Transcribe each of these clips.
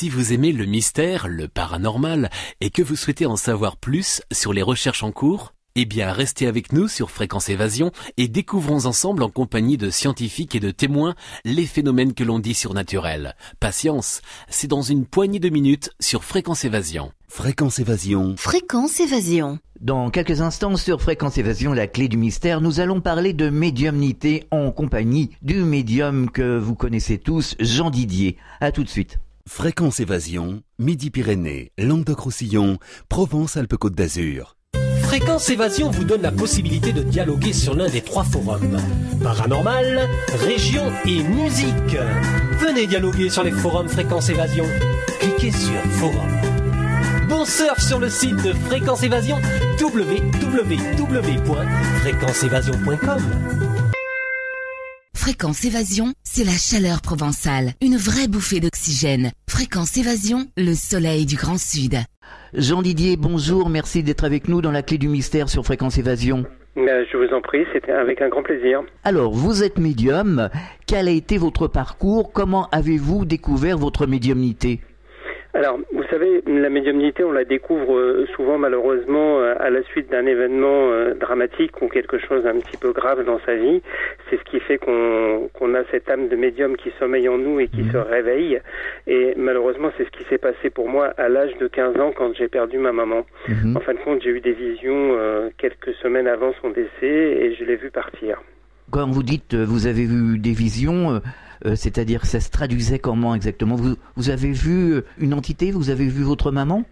Si vous aimez le mystère, le paranormal, et que vous souhaitez en savoir plus sur les recherches en cours, eh bien, restez avec nous sur Fréquence Évasion et découvrons ensemble en compagnie de scientifiques et de témoins les phénomènes que l'on dit surnaturels. Patience, c'est dans une poignée de minutes sur Fréquence Évasion. Fréquence Évasion. Fréquence Évasion. Dans quelques instants sur Fréquence Évasion, la clé du mystère, nous allons parler de médiumnité en compagnie du médium que vous connaissez tous, Jean Didier. À tout de suite. Fréquence Évasion, Midi-Pyrénées, Languedoc-Roussillon, Provence-Alpes-Côte d'Azur. Fréquence Évasion vous donne la possibilité de dialoguer sur l'un des trois forums. Paranormal, région et musique. Venez dialoguer sur les forums Fréquence Évasion. Cliquez sur Forum. Bon surf sur le site de Fréquence Évasion www.fréquenceévasion.com. Fréquence Évasion, c'est la chaleur provençale, une vraie bouffée d'oxygène. Fréquence Évasion, le soleil du Grand Sud. Jean Didier, bonjour, merci d'être avec nous dans la clé du mystère sur Fréquence Évasion. Ben, je vous en prie, c'était avec un grand plaisir. Alors, vous êtes médium, quel a été votre parcours Comment avez-vous découvert votre médiumnité? Alors, vous savez, la médiumnité, on la découvre euh, souvent malheureusement euh, à la suite d'un événement euh, dramatique ou quelque chose un petit peu grave dans sa vie. C'est ce qui fait qu'on a cette âme de médium qui sommeille en nous et qui se réveille. Et malheureusement, c'est ce qui s'est passé pour moi à l'âge de 15 ans quand j'ai perdu ma maman. Mhm. En fin de compte, j'ai eu des visions quelques semaines avant son décès et je l'ai vu partir. Quand vous dites vous avez vu des visions, euh, c'est-à-dire ça se traduisait comment exactement? Vous, vous avez vu euh, une entité? Vous avez vu votre maman?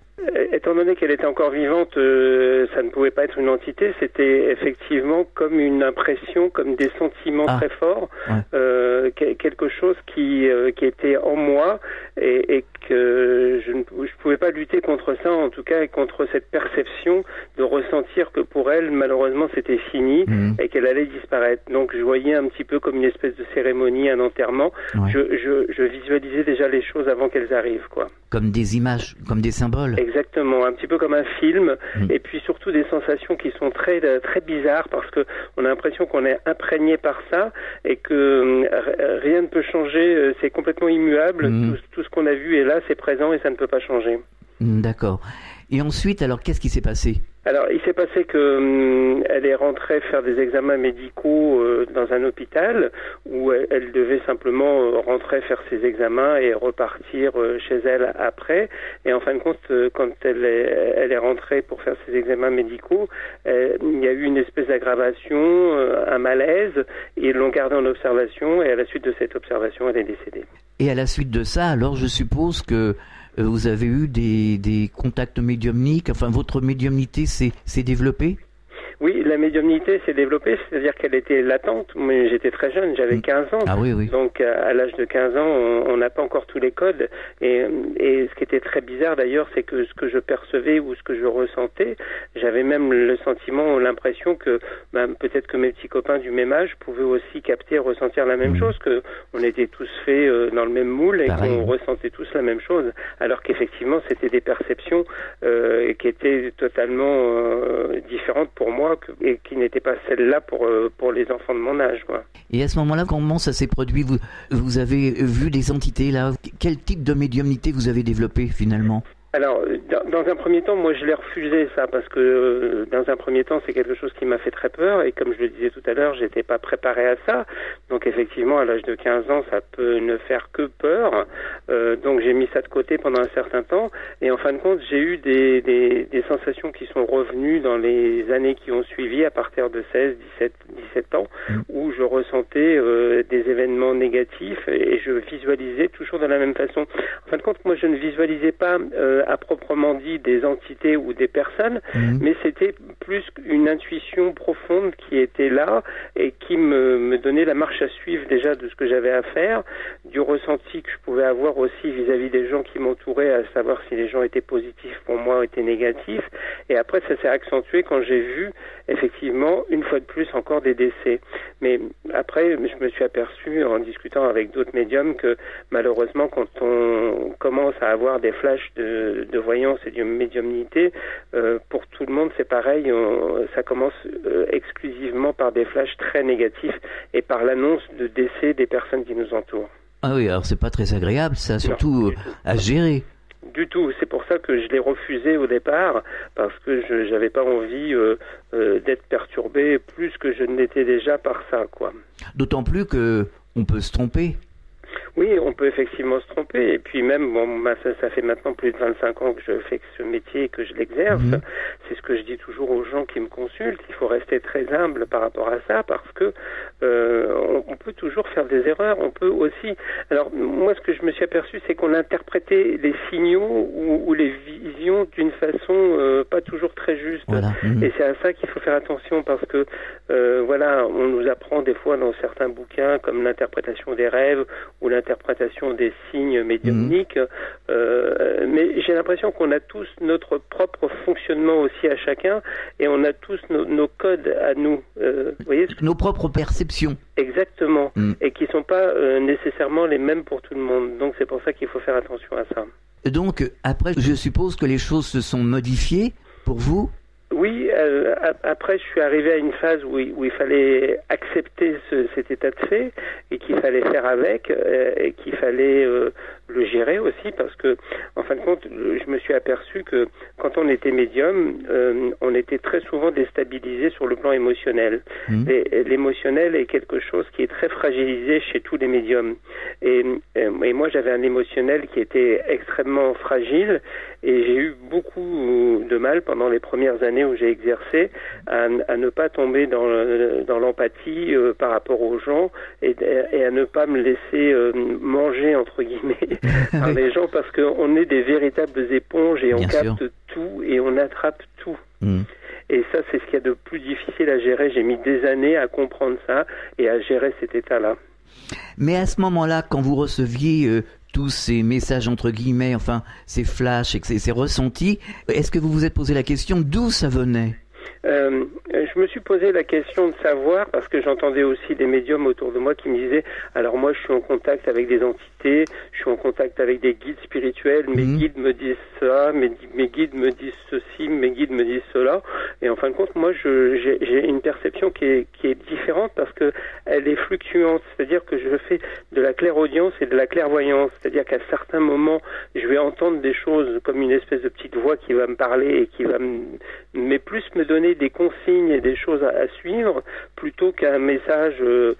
Étant donné qu'elle était encore vivante, euh, ça ne pouvait pas être une entité, c'était effectivement comme une impression, comme des sentiments Ah. très forts, Ouais. euh, que- quelque chose qui, euh, qui était en moi et, et que je ne je pouvais pas lutter contre ça, en tout cas et contre cette perception de ressentir que pour elle, malheureusement, c'était fini Mhm. et qu'elle allait disparaître. Donc je voyais un petit peu comme une espèce de cérémonie, un enterrement. Ouais. Je, je, je visualisais déjà les choses avant qu'elles arrivent, quoi. Comme des images, comme des symboles Exactement, un petit peu comme un film, Mm. et puis surtout des sensations qui sont très euh, très bizarres parce que on a l'impression qu'on est imprégné par ça et que euh, rien ne peut changer, euh, c'est complètement immuable. Mm. Tout, tout ce qu'on a vu est là, c'est présent et ça ne peut pas changer. Hmm, D'accord. Et ensuite, alors qu'est-ce qui s'est passé? Alors, il s'est passé que hum, elle est rentrée faire des examens médicaux euh, dans un hôpital où elle, elle devait simplement euh, rentrer faire ses examens et repartir euh, chez elle après. Et en fin de compte, euh, quand elle est, elle est rentrée pour faire ses examens médicaux, euh, il y a eu une espèce d'aggravation, euh, un malaise, et ils l'ont gardée en observation. Et à la suite de cette observation, elle est décédée. Et à la suite de ça, alors je suppose que euh, vous avez eu des, des contacts médiumniques, enfin votre médiumnité s'est s'est développée? Oui, la médiumnité s'est développée, c'est-à-dire qu'elle était latente. Mais j'étais très jeune, j'avais Mm. 15 ans. Ah oui, oui. Donc à à l'âge de 15 ans, on n'a pas encore tous les codes. Et, et ce qui était très bizarre d'ailleurs, c'est que ce que je percevais ou ce que je ressentais, j'avais même le sentiment, l'impression que ben, peut-être que mes petits copains du même âge pouvaient aussi capter, ressentir la même Mhm. chose, que on était tous faits euh, dans le même moule et qu'on ressentait tous la même chose. Alors qu'effectivement, c'était des perceptions euh, qui étaient totalement euh, différentes pour moi et qui n'étaient pas celles-là pour euh, pour les enfants de mon âge. Quoi. Et à ce moment-là, comment ça s'est produit? Vous, vous avez vu des entités là? Quel type de médiumnité vous avez développé finalement? Alors, dans, un premier temps, moi, je l'ai refusé ça parce que euh, dans un premier temps, c'est quelque chose qui m'a fait très peur et comme je le disais tout à l'heure, j'étais pas préparé à ça. Donc, effectivement, à l'âge de 15 ans, ça peut ne faire que peur. Euh, donc, j'ai mis ça de côté pendant un certain temps et en fin de compte, j'ai eu des, des, des sensations qui sont revenues dans les années qui ont suivi à partir de 16, 17, 17 ans où je ressentais euh, des événements négatifs et je visualisais toujours de la même façon. En fin de compte, moi, je ne visualisais pas à proprement dit des entités ou des personnes, Mhm. mais c'était plus une intuition profonde qui était là et qui me, me donnait la marche à suivre déjà de ce que j'avais à faire, du ressenti que je pouvais avoir aussi vis-à-vis des gens qui m'entouraient, à savoir si les gens étaient positifs pour moi ou étaient négatifs. Et après, ça s'est accentué quand j'ai vu effectivement une fois de plus encore des décès. Mais après, je me suis aperçu en discutant avec d'autres médiums que malheureusement, quand on commence à avoir des flashs de, de voyance et de médiumnité, euh, pour tout le monde, c'est pareil. on- ça commence euh, exclusivement par des flashs très négatifs et par l'annonce de décès des personnes qui nous entourent. Ah oui, alors c'est pas très agréable ça, surtout à gérer. Du tout. C'est pour ça que je l'ai refusé au départ, parce que je n'avais pas envie euh, euh, d'être perturbé plus que je ne l'étais déjà par ça, quoi. D'autant plus que on peut se tromper. Oui, on peut effectivement se tromper. Et puis même, bon, ça, ça fait maintenant plus de 25 ans que je fais ce métier et que je l'exerce. Mhm. C'est ce que je dis toujours aux gens qui me consultent. Il faut rester très humble par rapport à ça parce que euh, on, on peut toujours faire des erreurs. On peut aussi. Alors moi, ce que je me suis aperçu, c'est qu'on interprétait les signaux ou, ou les visions d'une façon euh, pas toujours très juste. Voilà. Mhm. Et c'est à ça qu'il faut faire attention parce que euh, voilà, on nous apprend des fois dans certains bouquins comme l'interprétation des rêves ou l'interprétation des signes médiumniques. Euh, mais j'ai l'impression qu'on a tous notre propre fonctionnement aussi à chacun et on a tous nos, nos codes à nous. Euh, vous voyez Nos propres perceptions. Exactement. Mm. Et qui sont pas euh, nécessairement les mêmes pour tout le monde. Donc c'est pour ça qu'il faut faire attention à ça. Donc après, je suppose que les choses se sont modifiées pour vous. Oui, euh, ap- après je suis arrivé à une phase où, il- où il fallait accepter ce- cet état de fait et qu'il fallait faire avec euh, et qu'il fallait euh, le gérer aussi parce que en fin de compte je me suis aperçu que quand on était médium euh, on était très souvent déstabilisé sur le plan émotionnel. Et- L'émotionnel est quelque chose qui est très fragilisé chez tous les médiums et, euh, et moi j'avais un émotionnel qui était extrêmement fragile et j'ai eu beaucoup de mal pendant les premières années où j'ai exercé à, à ne pas tomber dans, le- dans l'empathie euh, par rapport aux gens et, et à ne pas me laisser euh, manger entre guillemets par les gens parce qu'on est des véritables éponges et on Bien sûr. capte tout et on attrape tout. Mhm. Et ça, c'est ce qu'il y a de plus difficile à gérer. J'ai mis des années à comprendre ça et à gérer cet état-là. Mais à ce moment-là, quand vous receviez euh, tous ces messages entre guillemets, enfin ces flashs et ces, ces ressentis, est-ce que vous vous êtes posé la question d'où ça venait? Euh, je me suis posé la question de savoir, parce que j'entendais aussi des médiums autour de moi qui me disaient, alors moi je suis en contact avec des entités, je suis en contact avec des guides spirituels, mes Mhm. guides me disent ça, mes, mes guides me disent ceci, mes guides me disent cela. Et en fin de compte, moi j'ai une perception qui est, qui est différente parce que elle est fluctuante, c'est-à-dire que je fais de la clairaudience et de la clairvoyance, c'est-à-dire qu'à certains moments, je vais entendre des choses comme une espèce de petite voix qui va me parler et qui va me, mais plus me donner des consignes et des choses à, suivre plutôt qu'un message euh,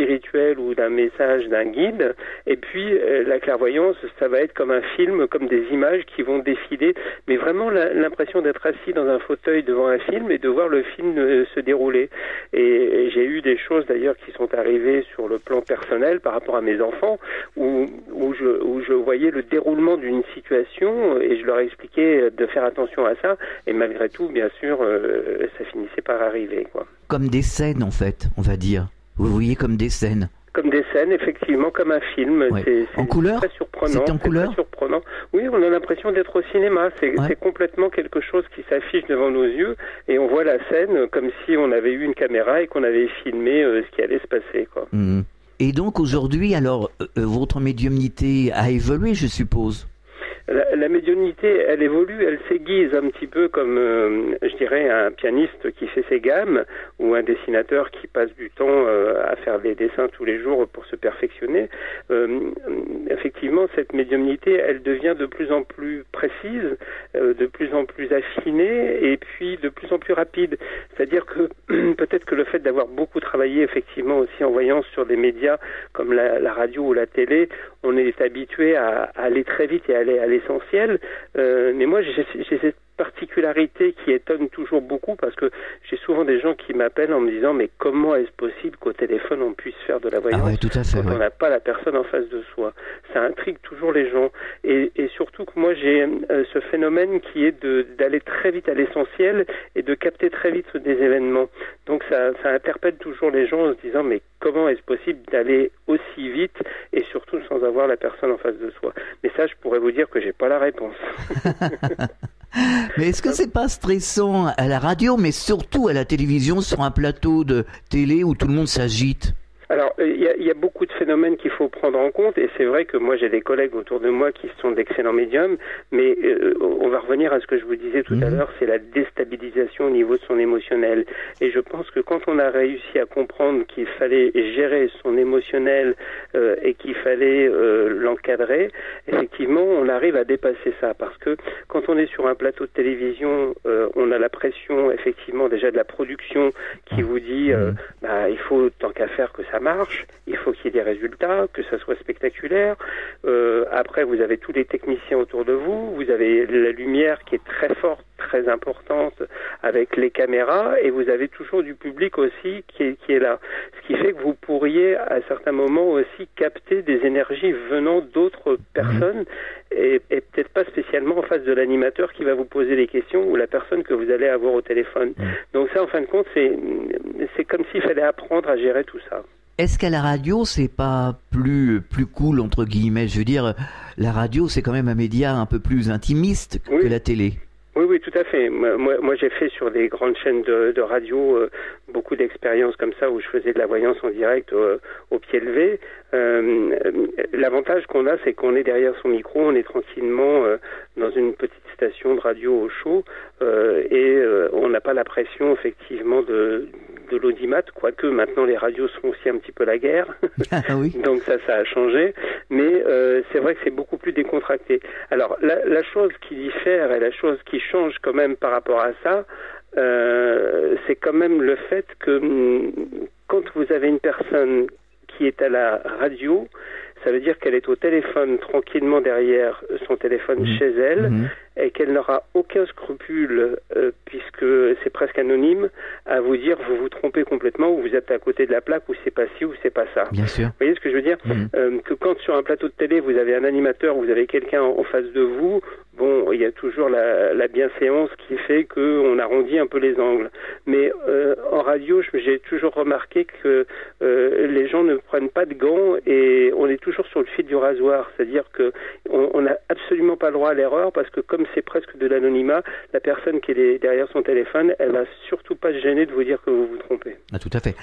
spirituel ou d'un message d'un guide. Et puis euh, la clairvoyance, ça va être comme un film, comme des images qui vont défiler, mais vraiment l'impression d'être assis dans un fauteuil devant un film et de voir le film euh, se dérouler. Et, j'ai eu des choses d'ailleurs qui sont arrivées sur le plan personnel par rapport à mes enfants, où, où je voyais le déroulement d'une situation et je leur expliquais de faire attention à ça. Et malgré tout, bien sûr, euh, ça finissait par arriver. Quoi. Comme des scènes en fait, on va dire. Vous voyez comme des scènes. Comme des scènes, effectivement, comme un film. Ouais. C'est, c'est En couleur très surprenant. C'était en c'est couleur très surprenant. Oui, on a l'impression d'être au cinéma. C'est, Ouais. c'est complètement quelque chose qui s'affiche devant nos yeux et on voit la scène comme si on avait eu une caméra et qu'on avait filmé euh, ce qui allait se passer. Quoi. Mhm. Et donc aujourd'hui, alors, euh, euh, votre médiumnité a évolué, je suppose? La, médiumnité, elle évolue, elle s'aiguise un petit peu comme, euh, je dirais, un pianiste qui fait ses gammes ou un dessinateur qui passe du temps euh, à faire des dessins tous les jours pour se perfectionner. Euh, effectivement, cette médiumnité, elle devient de plus en plus précise, de plus en plus affinée et puis de plus en plus rapide. C'est-à-dire que peut-être que le fait d'avoir beaucoup travaillé effectivement aussi en voyant sur des médias comme la, radio ou la télé, on est habitué à, aller très vite et à aller à l'essentiel. Euh, mais moi, j'ai cette particularité qui étonne toujours beaucoup parce que j'ai souvent des gens qui m'appellent en me disant mais comment est-ce possible qu'au téléphone on puisse faire de la Ah voyance ouais, tout à fait. quand ouais. on n'a pas la personne en face de soi? Ça intrigue toujours les gens. Et, et surtout que moi j'ai euh, ce phénomène qui est d'aller très vite à l'essentiel et de capter très vite des événements. Donc ça, ça interpelle toujours les gens en se disant mais comment est-ce possible d'aller aussi vite et surtout sans avoir la personne en face de soi? Mais ça je pourrais vous dire que j'ai pas la réponse. Mais est-ce que c'est pas stressant à la radio, mais surtout à la télévision, sur un plateau de télé où tout le monde s'agite? Alors, il il y, a, beaucoup de phénomènes qu'il faut prendre en compte et c'est vrai que moi j'ai des collègues autour de moi qui sont d'excellents médiums, mais euh, on va revenir à ce que je vous disais tout à mhm. l'heure, c'est la déstabilisation au niveau de son émotionnel. Et je pense que quand on a réussi à comprendre qu'il fallait gérer son émotionnel euh, et qu'il fallait euh, l'encadrer, effectivement on arrive à dépasser ça parce que quand on est sur un plateau de télévision, on a la pression effectivement déjà de la production qui vous dit mhm. bah, il faut tant qu'à faire que ça marche, il faut qu'il y ait des résultats, que ça soit spectaculaire. Euh, après, vous avez tous les techniciens autour de vous, vous avez la lumière qui est très forte, très importante avec les caméras, et vous avez toujours du public aussi qui est, qui est là. Ce qui fait que vous pourriez à certains moments aussi capter des énergies venant d'autres personnes, et, et peut-être pas spécialement en face de l'animateur qui va vous poser les questions ou la personne que vous allez avoir au téléphone. Donc ça, en fin de compte, c'est c'est comme s'il fallait apprendre à gérer tout ça. Est-ce qu'à la radio, c'est pas plus plus cool entre guillemets? Je veux dire, la radio, c'est quand même un média un peu plus intimiste que la télé. Oui, oui, tout à fait. Moi, moi j'ai fait sur des grandes chaînes de, de radio euh, beaucoup d'expériences comme ça où je faisais de la voyance en direct euh, au pied levé. Euh, L'avantage qu'on a, c'est qu'on est derrière son micro, on est tranquillement dans une petite station de radio au chaud et on n'a pas la pression effectivement de, de l'audimat, quoique maintenant les radios sont aussi un petit peu la guerre. Ah Donc ça, ça a changé. Mais euh, c'est vrai que c'est beaucoup plus décontracté. Alors la, la, chose qui diffère et la chose qui change quand même par rapport à ça, euh, c'est quand même le fait que hum, quand vous avez une personne qui est à la radio, ça veut dire qu'elle est au téléphone tranquillement derrière son téléphone mmh. chez elle mmh. Et qu'elle n'aura aucun scrupule, euh, puisque c'est presque anonyme, à vous dire vous vous trompez complètement ou vous êtes à côté de la plaque ou c'est pas ci ou c'est pas ça. Bien sûr. Vous voyez ce que je veux dire mmh. euh, Que quand sur un plateau de télé vous avez un animateur, vous avez quelqu'un en face de vous, bon, il y a toujours la, la bienséance qui fait qu'on arrondit un peu les angles. Mais euh, en radio, j'ai toujours remarqué que les gens ne prennent pas de gants et on est toujours sur le fil du rasoir. C'est-à-dire que on n'a absolument pas le droit à l'erreur parce que comme c'est presque de l'anonymat, la personne qui est derrière son téléphone, elle va surtout pas se gêner de vous dire que vous vous trompez. Ah, tout à fait.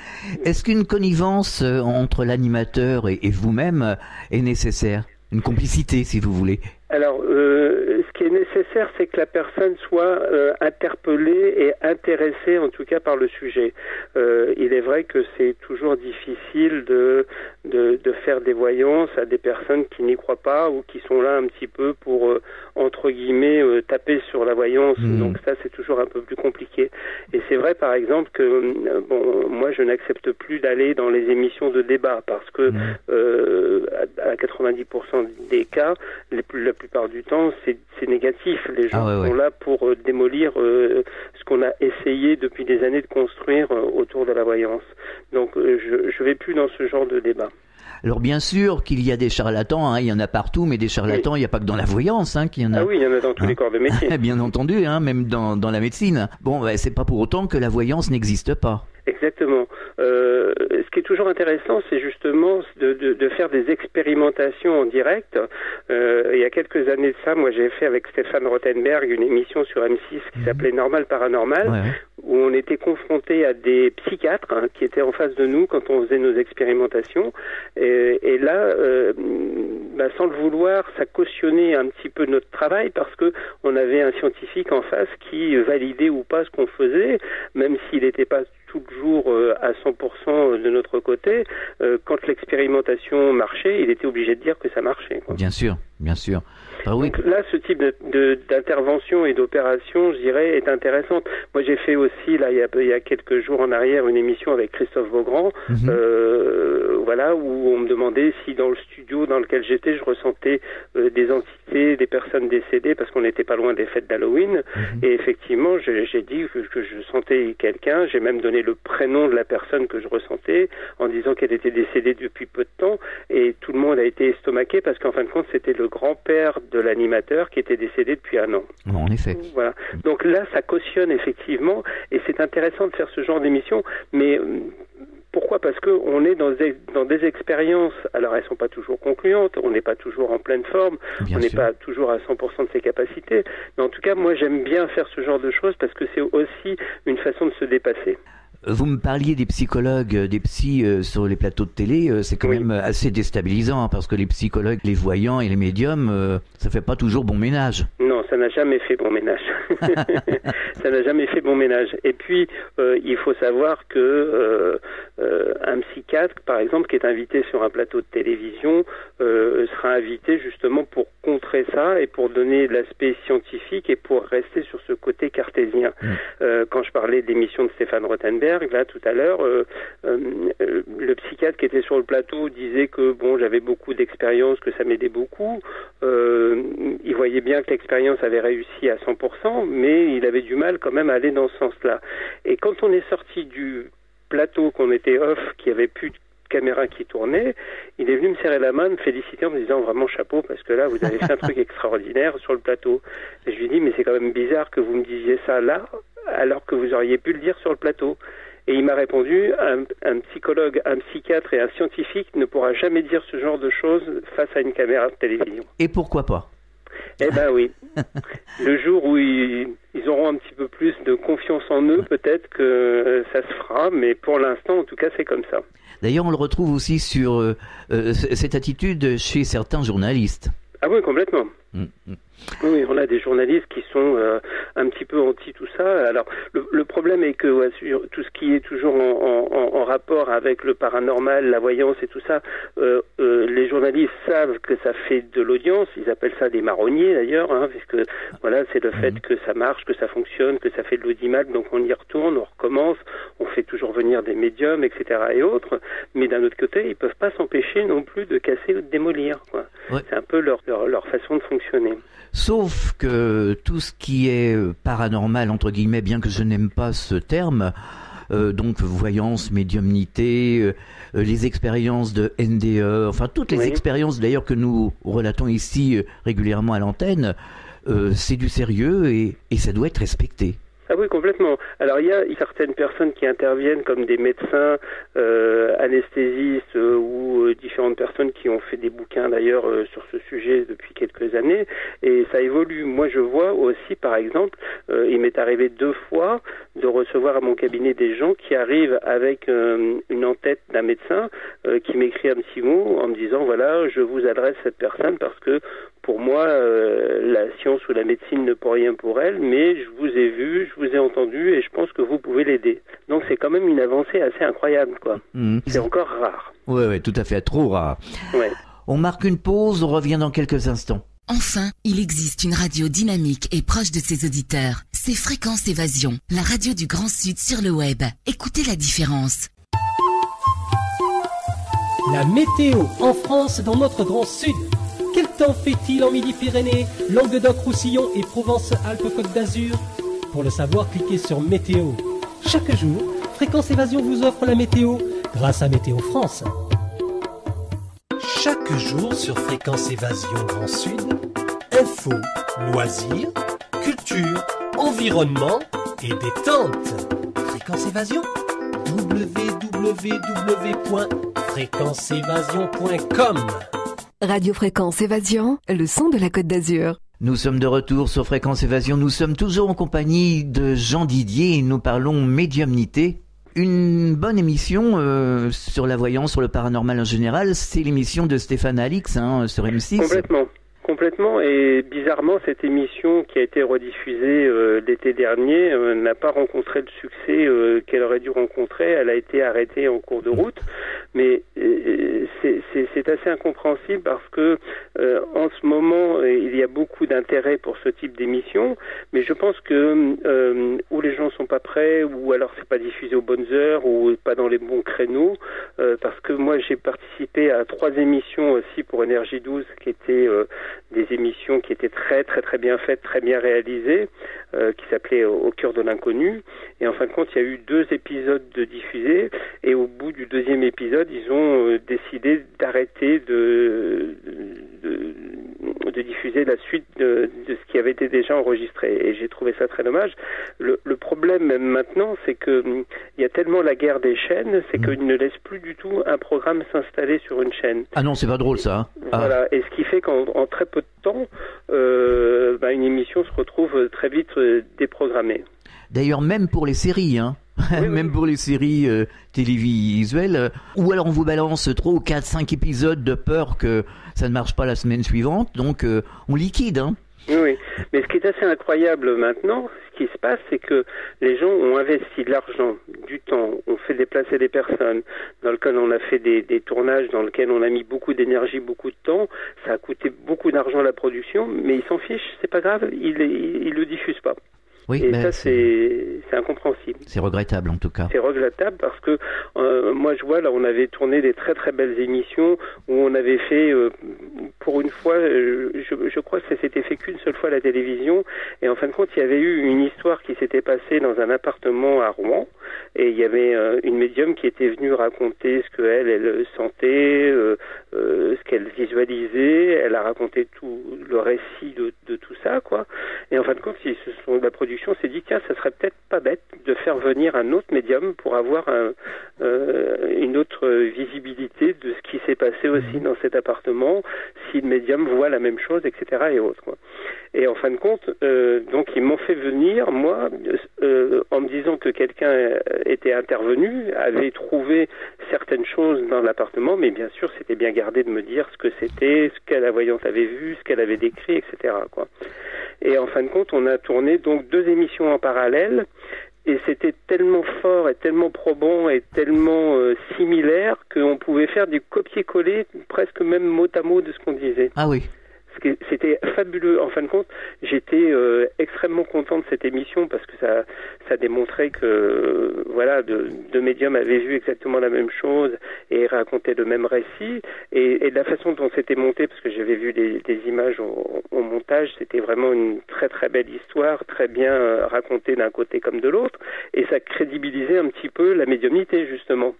Est-ce qu'une connivence euh, entre l'animateur et vous-même est nécessaire? Une complicité, si vous voulez? Alors, euh, qui est nécessaire, c'est que la personne soit euh, interpellée et intéressée, en tout cas, par le sujet. Euh, il est vrai que c'est toujours difficile de, de, de, faire des voyances à des personnes qui n'y croient pas ou qui sont là un petit peu pour, euh, entre guillemets, taper sur la voyance. Mmh. Donc ça, c'est toujours un peu plus compliqué. Et c'est vrai, par exemple, que bon, moi, je n'accepte plus d'aller dans les émissions de débat parce que mmh. à, à, 90% des cas, les la plupart du temps, c'est négatif. Les gens ah sont là pour démolir ce qu'on a essayé depuis des années de construire autour de la voyance. Donc, je ne vais plus dans ce genre de débat. Alors bien sûr qu'il y a des charlatans, hein, il y en a partout, mais des charlatans, il n'y a pas que dans la voyance hein, qu'il y en a. Ah oui, il y en a dans tous les hein corps de métier. bien entendu, hein, même dans, dans la médecine. Bon, bah, c'est pas pour autant que la voyance n'existe pas. Exactement. Euh, ce qui est toujours intéressant, c'est justement de, de, de, faire des expérimentations en direct. Euh, il y a quelques années de ça, moi j'ai fait avec Stéphane Rothenberg une émission sur M6 qui mhm. s'appelait Normal Paranormal, où on était confronté à des psychiatres hein, qui étaient en face de nous quand on faisait nos expérimentations. Et, là, euh, bah, sans le vouloir, ça cautionnait un petit peu notre travail parce que on avait un scientifique en face qui validait ou pas ce qu'on faisait, même s'il n'était pas toujours euh, à 100% de notre côté. Euh, quand l'expérimentation marchait, il était obligé de dire que ça marchait. Bien sûr, bien sûr. Ah Donc là, ce type d'intervention et d'opération, je dirais, est intéressante. Moi, j'ai fait aussi, là, il y, a, il y, a, quelques jours en arrière, une émission avec Christophe Vaugran, mhm. euh, voilà, où on me demandait si dans le studio dans lequel j'étais, je ressentais euh, des entités, des personnes décédées, parce qu'on n'était pas loin des fêtes d'Halloween. Mhm. Et effectivement, j'ai dit que, que, je sentais quelqu'un. J'ai même donné le prénom de la personne que je ressentais, en disant qu'elle était décédée depuis peu de temps. Et tout le monde a été estomaqué, parce qu'en fin de compte, c'était le grand-père de l'animateur qui était décédé depuis un an. en effet. Voilà. Donc là, ça cautionne effectivement, et c'est intéressant de faire ce genre d'émission, mais euh, pourquoi? Parce qu'on est dans des, dans des expériences, alors elles sont pas toujours concluantes, on n'est pas toujours en pleine forme, on n'est pas toujours à 100% de ses capacités, mais en tout cas, moi j'aime bien faire ce genre de choses parce que c'est aussi une façon de se dépasser. Vous me parliez des psychologues, euh, des psys euh, sur les plateaux de télé, euh, c'est quand Oui. même assez déstabilisant hein, parce que les psychologues, les voyants et les médiums, euh, ça fait pas toujours bon ménage. Non, ça n'a jamais fait bon ménage. ça n'a jamais fait bon ménage. Et puis, il faut savoir que un psychiatre, par exemple, qui est invité sur un plateau de télévision, sera invité justement pour contrer ça et pour donner l'aspect scientifique et pour rester sur ce côté cartésien. Mm. Quand je parlais de l'émission de Stéphane Là, tout à l'heure, euh, euh, euh, le psychiatre qui était sur le plateau disait que, bon, j'avais beaucoup d'expérience, que ça m'aidait beaucoup. Il voyait bien que l'expérience avait réussi à 100%, mais il avait du mal quand même à aller dans ce sens-là. Et quand on est sorti du plateau, qu'on était off, qu'il n'y avait plus de caméra qui tournait, il est venu me serrer la main, me féliciter en me disant vraiment chapeau parce que là vous avez fait un truc extraordinaire sur le plateau. Et je lui dis mais c'est quand même bizarre que vous me disiez ça là alors que vous auriez pu le dire sur le plateau. Et il m'a répondu, un, un psychologue, un psychiatre et un scientifique ne pourra jamais dire ce genre de choses face à une caméra de télévision. Et pourquoi pas? Eh ben oui. Le jour où ils, ils auront un petit peu plus de confiance en eux, peut-être que ça se fera, mais pour l'instant, en tout cas, c'est comme ça. D'ailleurs, on le retrouve aussi sur euh, euh, cette attitude chez certains journalistes. Ah oui, complètement. Mm, mm. Oui, on a des journalistes qui sont euh, un petit peu anti tout ça. Alors, le, le problème est que ouais, sur tout ce qui est toujours en, en- en- en rapport avec le paranormal, la voyance et tout ça, euh, euh, les journalistes savent que ça fait de l'audience. Ils appellent ça des marronniers d'ailleurs, hein, puisque voilà, c'est le fait que ça marche, que ça fonctionne, que ça fait de l'audimat. Donc on y retourne, on recommence, on fait toujours venir des médiums, etc. et autres. Mais d'un autre côté, ils peuvent pas s'empêcher non plus de casser ou de démolir. Ouais. C'est un peu leur, leur, leur façon de fonctionner. Sauf que tout ce qui est euh, paranormal, entre guillemets, bien que je n'aime pas ce terme, euh, donc voyance, médiumnité, euh, les expériences de NDE, enfin toutes les Oui. expériences d'ailleurs que nous relatons ici régulièrement à l'antenne, euh, c'est du sérieux et, et ça doit être respecté. Ah oui, complètement. Alors il y a certaines personnes qui interviennent comme des médecins, euh, anesthésistes euh, ou euh, différentes personnes qui ont fait des bouquins d'ailleurs euh, sur ce sujet depuis quelques années et ça évolue. Moi je vois aussi par exemple, euh, il m'est arrivé deux fois de recevoir à mon cabinet des gens qui arrivent avec euh, une en-tête d'un médecin qui m'écrit un petit mot en me disant voilà je vous adresse cette personne parce que pour moi, euh, la science ou la médecine ne peut rien pour elle, mais je vous ai vu, je vous ai entendu et je pense que vous pouvez l'aider. Donc c'est quand même une avancée assez incroyable, quoi. Mhm. C'est encore rare. Ouais, ouais, tout à fait, trop rare. Ouais. On marque une pause, on revient dans quelques instants. Enfin, il existe une radio dynamique et proche de ses auditeurs. C'est Fréquence Évasion, la radio du Grand Sud sur le web. Écoutez la différence. La météo en France dans notre grand sud. Quel temps fait-il en Midi-Pyrénées, Languedoc-Roussillon et Provence-Alpes-Côte d'Azur? Pour le savoir, cliquez sur Météo. Chaque jour, Fréquence Évasion vous offre la météo grâce à Météo France. Chaque jour sur Fréquence Évasion Grand Sud, info, loisirs, culture, environnement et détente. Fréquence Évasion www.fréquenceévasion.com Radio Fréquence Évasion, le son de la Côte d'Azur. Nous sommes de retour sur Fréquence Évasion. Nous sommes toujours en compagnie de Jean Didier et nous parlons médiumnité. Une bonne émission euh, sur la voyance, sur le paranormal en général, c'est l'émission de Stéphane Alix hein, sur M6. Complètement. Complètement. Et bizarrement, cette émission qui a été rediffusée euh, l'été dernier euh, n'a pas rencontré le succès euh, qu'elle aurait dû rencontrer. Elle a été arrêtée en cours de route. Mais c'est- assez incompréhensible parce que en ce moment, il y a beaucoup d'intérêt pour ce type d'émission. Mais je pense que ou les gens sont pas prêts, ou alors c'est pas diffusé aux bonnes heures, ou pas dans les bons créneaux. Parce que moi, j'ai participé à trois émissions aussi pour Énergie 12 qui étaient des émissions qui étaient très très très bien faites, très bien réalisées, euh, qui s'appelaient Au au cœur de l'inconnu. Et en fin de compte, il y a eu deux épisodes de diffusés. Et au bout du deuxième épisode, ils ont euh, décidé d'arrêter de, de, de diffuser la suite de, de ce qui avait été déjà enregistré. Et j'ai trouvé ça très dommage. Le, le problème même maintenant, c'est que hum, il y a tellement la guerre des chaînes, c'est qu'ils ne laissent plus du tout un programme s'installer sur une chaîne. Ah non, c'est pas drôle ça. hein. Ah. Voilà, et ce qui fait qu'en en très peu de temps, euh, bah, une émission se retrouve très vite euh, déprogrammée. D'ailleurs, même pour les séries, hein. Même pour les séries euh, télévisuelles. euh, Ou alors on vous balance 3 ou 4, 5 épisodes de peur que ça ne marche pas la semaine suivante, donc euh, on liquide. Hein. Oui, oui. Mais ce qui est assez incroyable maintenant, ce qui se passe, c'est que les gens ont investi de l'argent, du temps, on fait déplacer des personnes, dans lequel on a fait des, des tournages, dans lequel on a mis beaucoup d'énergie, beaucoup de temps. Ça a coûté beaucoup d'argent la production, mais ils s'en fichent, c'est pas grave, ils, ils, ils le diffusent pas. Oui, Et ben, ça, c'est incompréhensible. c'est regrettable en tout cas. C'est regrettable parce que euh, moi je vois là on avait tourné des très très belles émissions où on avait fait euh, pour une fois euh, je, je crois que ça s'était fait qu'une seule fois à la télévision et en fin de compte il y avait eu une histoire qui s'était passée dans un appartement à Rouen et il y avait une médium qui était venue raconter ce qu'elle elle sentait ce qu'elle visualisait elle a raconté tout le récit de, de tout ça quoi et en fin de compte ils se sont, la production s'est dit tiens ça serait peut-être pas bête de faire venir un autre médium pour avoir un, euh, une autre visibilité de ce qui s'est passé aussi dans cet appartement, si le médium voit la même chose, etc. et autres. Quoi. Et en fin de compte, euh, donc ils m'ont fait venir, moi, euh, en me disant que quelqu'un était intervenu, avait trouvé certaines choses dans l'appartement, mais bien sûr, c'était bien gardé de me dire ce que c'était, ce que la voyante avait vu, ce qu'elle avait décrit, etc. Quoi. Et en fin de compte, on a tourné donc deux émissions en parallèle. Et c'était tellement fort et tellement probant et tellement euh, similaire qu'on pouvait faire du copier-coller presque même mot à mot de ce qu'on disait. Ah oui. C'était fabuleux. En fin de compte, j'étais euh, extrêmement content de cette émission parce que ça, ça démontrait que euh, voilà, deux, deux médiums avaient vu exactement la même chose et racontaient le même récit. Et, et de la façon dont c'était monté, parce que j'avais vu des, des images au, au montage, c'était vraiment une très très belle histoire, très bien euh, racontée d'un côté comme de l'autre, et ça crédibilisait un petit peu la médiumnité justement.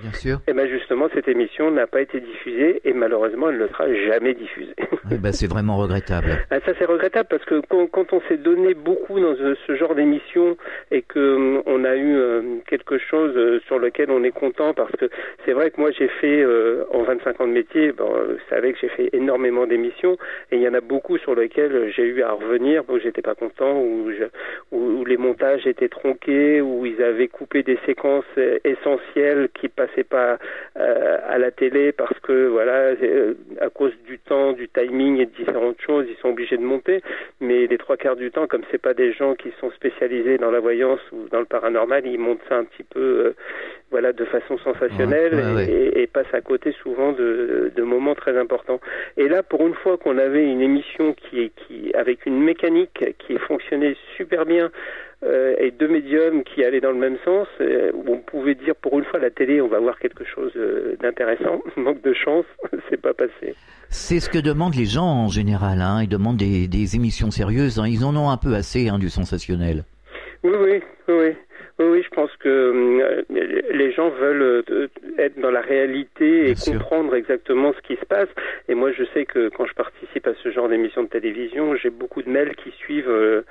Bien sûr. Et bien justement, cette émission n'a pas été diffusée et malheureusement, elle ne sera jamais diffusée. Eh ben, c'est vraiment regrettable. Ah, ça c'est regrettable parce que quand, quand on s'est donné beaucoup dans ce, ce genre d'émission et que hum, on a eu euh, quelque chose euh, sur lequel on est content parce que c'est vrai que moi j'ai fait euh, en 25 ans de métier, bon, euh, vous savez que j'ai fait énormément d'émissions et il y en a beaucoup sur lesquelles j'ai eu à revenir où j'étais pas content, où, je, où, où les montages étaient tronqués, où ils avaient coupé des séquences euh, essentielles qui passaient pas euh, à la télé parce que voilà euh, à cause du temps, du timing et de différentes choses, ils sont obligés de monter. Mais les trois quarts du temps, comme c'est pas des gens qui sont spécialisés dans la voyance ou dans le paranormal, ils montent ça un petit peu, euh, voilà, de façon sensationnelle Ouais, ouais, et, et- et passent à côté souvent de, de moments très importants. Et là, pour une fois qu'on avait une émission qui, qui avec une mécanique qui fonctionnait super bien euh, et deux médiums qui allaient dans le même sens, euh, où on pouvait dire pour une fois à la télé, on va voir quelque chose euh, d'intéressant. Manque de chance, c'est pas passé. C'est ce que demandent les gens en général. Hein. Ils demandent des, des émissions sérieuses. hein. Ils en ont un peu assez hein, du sensationnel. Oui, oui, oui, oui. Je pense que euh, les gens veulent euh, être dans la réalité et sûr. comprendre exactement ce qui se passe. Et moi, je sais que quand je participe à ce genre d'émission de télévision, j'ai beaucoup de mails qui suivent euh,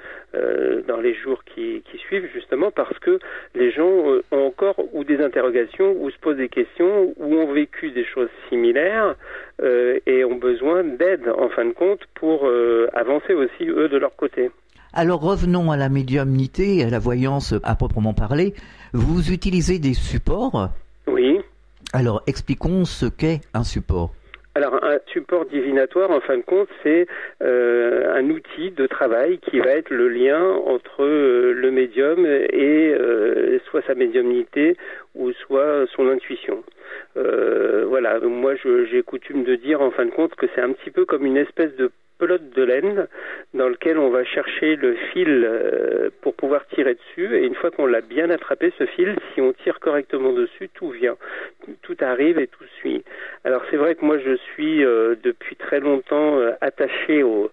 dans les jours qui, qui suivent, justement parce que les gens ont encore ou des interrogations, ou se posent des questions, ou ont vécu des choses similaires euh, et ont besoin d'aide, en fin de compte, pour euh, avancer aussi eux de leur côté. Alors revenons à la médiumnité, à la voyance à proprement parler. Vous utilisez des supports. Oui. Alors expliquons ce qu'est un support. Alors, un support divinatoire, en fin de compte, c'est euh, un outil de travail qui va être le lien entre euh, le médium et euh, soit sa médiumnité ou soit son intuition. Voilà, moi j'ai coutume de dire en fin de compte que c'est un petit peu comme une espèce de pelote de laine dans lequel on va chercher le fil euh, pour pouvoir tirer dessus et une fois qu'on l'a bien attrapé ce fil, si on tire correctement dessus, tout vient, tout arrive et tout suit. Alors c'est vrai que moi je suis euh, depuis très longtemps euh, attaché au,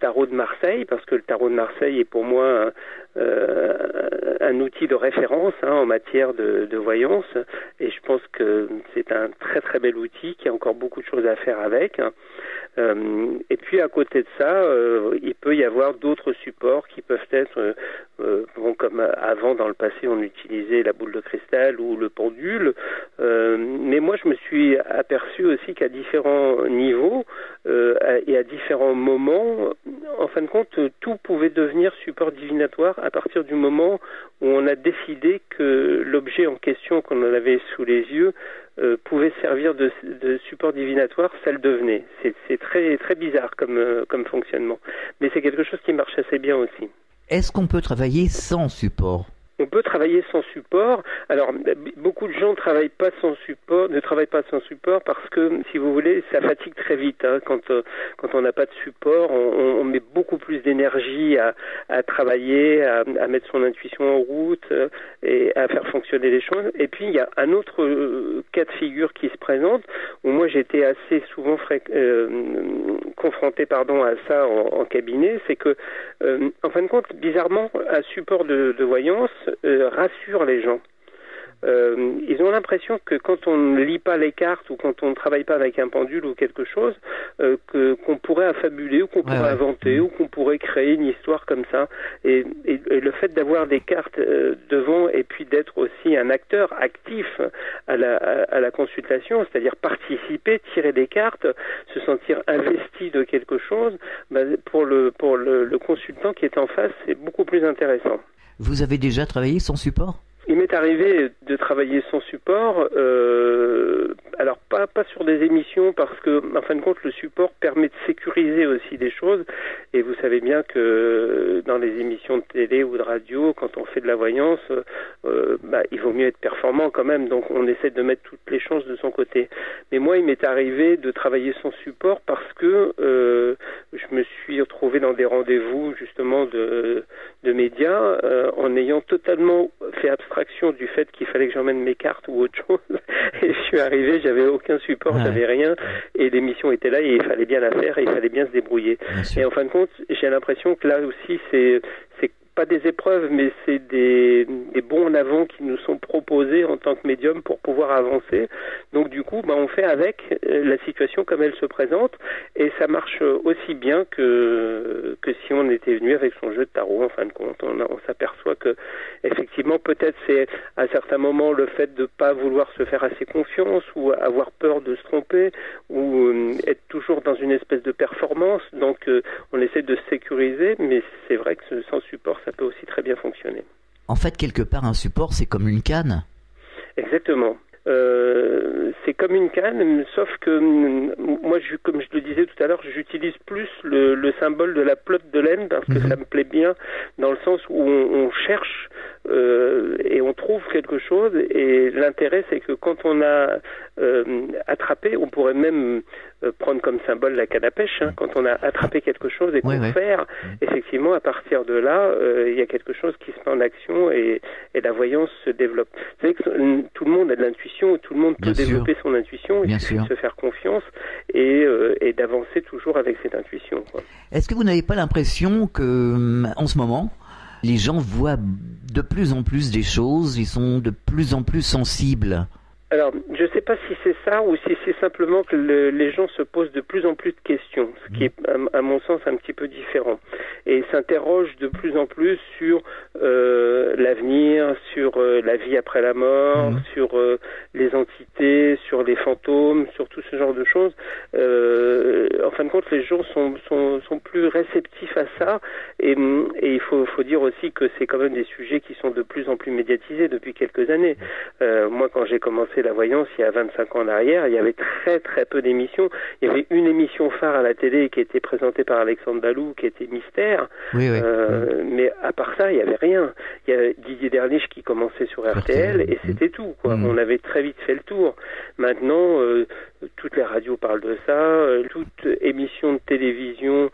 tarot de Marseille parce que le tarot de Marseille est pour moi euh, un outil de référence hein, en matière de, de voyance et je pense que c'est un très très bel outil qui a encore beaucoup de choses à faire avec. Euh, et puis à côté de ça, euh, il peut y avoir d'autres supports qui peuvent être, euh, bon, comme avant dans le passé on utilisait la boule de cristal ou le pendule, mais moi je me suis aperçu aussi qu'à différents niveaux et à différents moments, en fin de compte, tout pouvait devenir support divinatoire à partir du moment où on a décidé que l'objet en question qu'on avait sous les yeux euh, pouvait servir de, support divinatoire, ça le devenait. C'est très bizarre euh, comme fonctionnement, mais c'est quelque chose qui marche assez bien aussi. Est-ce qu'on peut travailler sans support? On peut travailler sans support. Alors, beaucoup de gens travaillent pas sans support, ne travaillent pas sans support parce que, si vous voulez, ça fatigue très vite. Hein. Quand euh, quand on n'a pas de support, on, met beaucoup plus d'énergie à, travailler, à, mettre son intuition en route euh, et à faire fonctionner les choses. Et puis, il y a un autre euh, cas de figure qui se présente où moi j'étais assez souvent confronté, pardon, à ça en, cabinet, c'est que, en fin de compte, bizarrement, un support de, voyance rassure les gens. Euh, ils ont l'impression que quand on ne lit pas les cartes ou quand on ne travaille pas avec un pendule ou quelque chose, euh, que qu'on pourrait affabuler ou qu'on pourrait inventer ou qu'on pourrait créer une histoire comme ça. Et, et, le fait d'avoir des cartes euh, devant et puis d'être aussi un acteur actif à la, à, la consultation, c'est-à-dire participer, tirer des cartes, se sentir investi de quelque chose, bah, pour le pour le, le consultant qui est en face, c'est beaucoup plus intéressant. Vous avez déjà travaillé sans support? Il m'est arrivé de travailler sans support, euh, alors pas pas sur des émissions parce que en fin de compte le support permet de sécuriser aussi des choses et vous savez bien que dans les émissions de télé ou de radio quand on fait de la voyance euh, bah, il vaut mieux être performant quand même donc on essaie de mettre toutes les chances de son côté. Mais moi il m'est arrivé de travailler sans support parce que euh, je me suis retrouvé dans des rendez-vous justement de de médias en ayant totalement fait abstraction du fait qu'il fallait que j'emmène mes cartes ou autre chose. Et je suis arrivé, j'avais aucun support, j'avais rien, et l'émission était là et il fallait bien la faire et il fallait bien se débrouiller. et en fin de compte, j'ai l'impression que là aussi c'est pas des épreuves, mais c'est des, bons en avant qui nous sont proposés en tant que médium pour pouvoir avancer. Donc du coup, bah, on fait avec euh, la situation comme elle se présente, et ça marche aussi bien que si on était venu avec son jeu de tarot. En fin de compte, on, s'aperçoit que effectivement, peut-être c'est à certains moments le fait de pas vouloir se faire assez confiance ou avoir peur de se tromper ou euh, être toujours dans une espèce de performance. Donc euh, on essaie de sécuriser, mais c'est vrai que sans support ça peut aussi très bien fonctionner. En fait, quelque part, un support, c'est comme une canne. Exactement. Euh, c'est comme une canne, sauf que mm, moi, je, comme je le disais tout à l'heure, j'utilise plus le, symbole de la pelote de laine parce que mhm. ça me plaît bien dans le sens où on, cherche euh, et on trouve quelque chose. Et l'intérêt, c'est que quand on a euh, attrapé, on pourrait même euh, prendre comme symbole la canne à pêche. Hein, quand on a attrapé quelque chose et qu'on faire, effectivement, à partir de là, euh, il y a quelque chose qui se met en action et, et la voyance se développe. Vous savez que tout le monde a de l'intuition, tout le monde peut développer son intuition, suffit de se faire confiance et, euh, et d'avancer toujours avec cette intuition. Est-ce que vous n'avez pas l'impression que, en ce moment, les gens voient de plus en plus des choses, ils sont de plus en plus sensibles. Alors, je ne sais pas si c'est ça ou si c'est simplement que les gens se posent de plus en plus de questions, ce qui est, à, mon sens, un petit peu différent, et s'interrogent de plus en plus sur euh, l'avenir, sur euh, la vie après la mort, mmh. sur euh, les entités, sur les fantômes, sur tout ce genre de choses. en fin de compte, les gens sont, sont, sont plus réceptifs à ça, et, et il faut, faut dire aussi que c'est quand même des sujets qui sont de plus en plus médiatisés depuis quelques années. moi, quand j'ai commencé la voyance il y a 25 ans en arrière, il y avait très très peu d'émissions. Il y avait une émission phare à la télé qui était présentée par Alexandre Balou, qui était Mystère. Euh, mais à part ça, il n'y avait rien. Il y avait Didier Derlich qui commençait sur RTL et c'était tout. Quoi. Mm. On avait très vite fait le tour. Maintenant, euh, toutes les radios parlent de ça. Euh, toute émission de télévision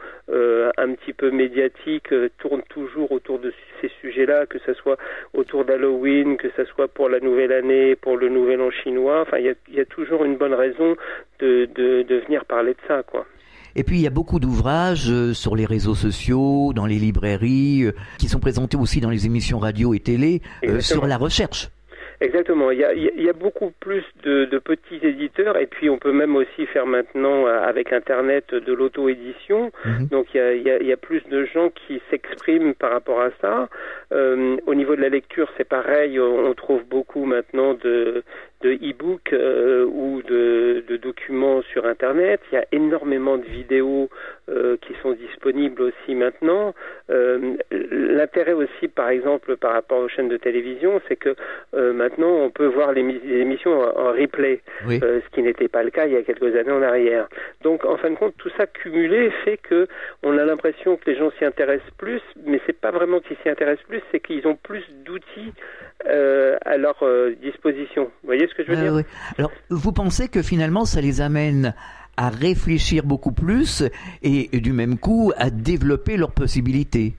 un petit peu médiatique tourne toujours autour de ces sujets-là, que ce soit autour d'Halloween, que ce soit pour la nouvelle année, pour le nouvel an chinois. Enfin, il y a, toujours une bonne raison de, de, venir parler de ça, quoi. Et puis il y a beaucoup d'ouvrages euh, sur les réseaux sociaux, dans les librairies, euh, qui sont présentés aussi dans les émissions radio et télé euh, sur la recherche. Exactement. Il y a, il y a beaucoup plus de, de, petits éditeurs et puis on peut même aussi faire maintenant avec Internet de l'auto-édition. Mhm. Donc il y, a, il, y a, il y, a, plus de gens qui s'expriment par rapport à ça. Euh, au niveau de la lecture, c'est pareil. On trouve beaucoup maintenant de de e-book euh, ou de, de, documents sur Internet. Il y a énormément de vidéos euh, qui sont disponibles aussi maintenant. Euh, L'intérêt aussi, par exemple, par rapport aux chaînes de télévision, c'est que maintenant on peut voir les, les émissions en, en replay, Oui. ce qui n'était pas le cas il y a quelques années en arrière. Donc, en fin de compte, tout ça cumulé fait que on a l'impression que les gens s'y intéressent plus, mais c'est pas vraiment qu'ils s'y intéressent plus, c'est qu'ils ont plus d'outils à leur disposition. Vous voyez ce que je veux Ouais, dire ouais. Alors, vous pensez que finalement, ça les amène à réfléchir beaucoup plus et, et du même coup à développer leurs possibilités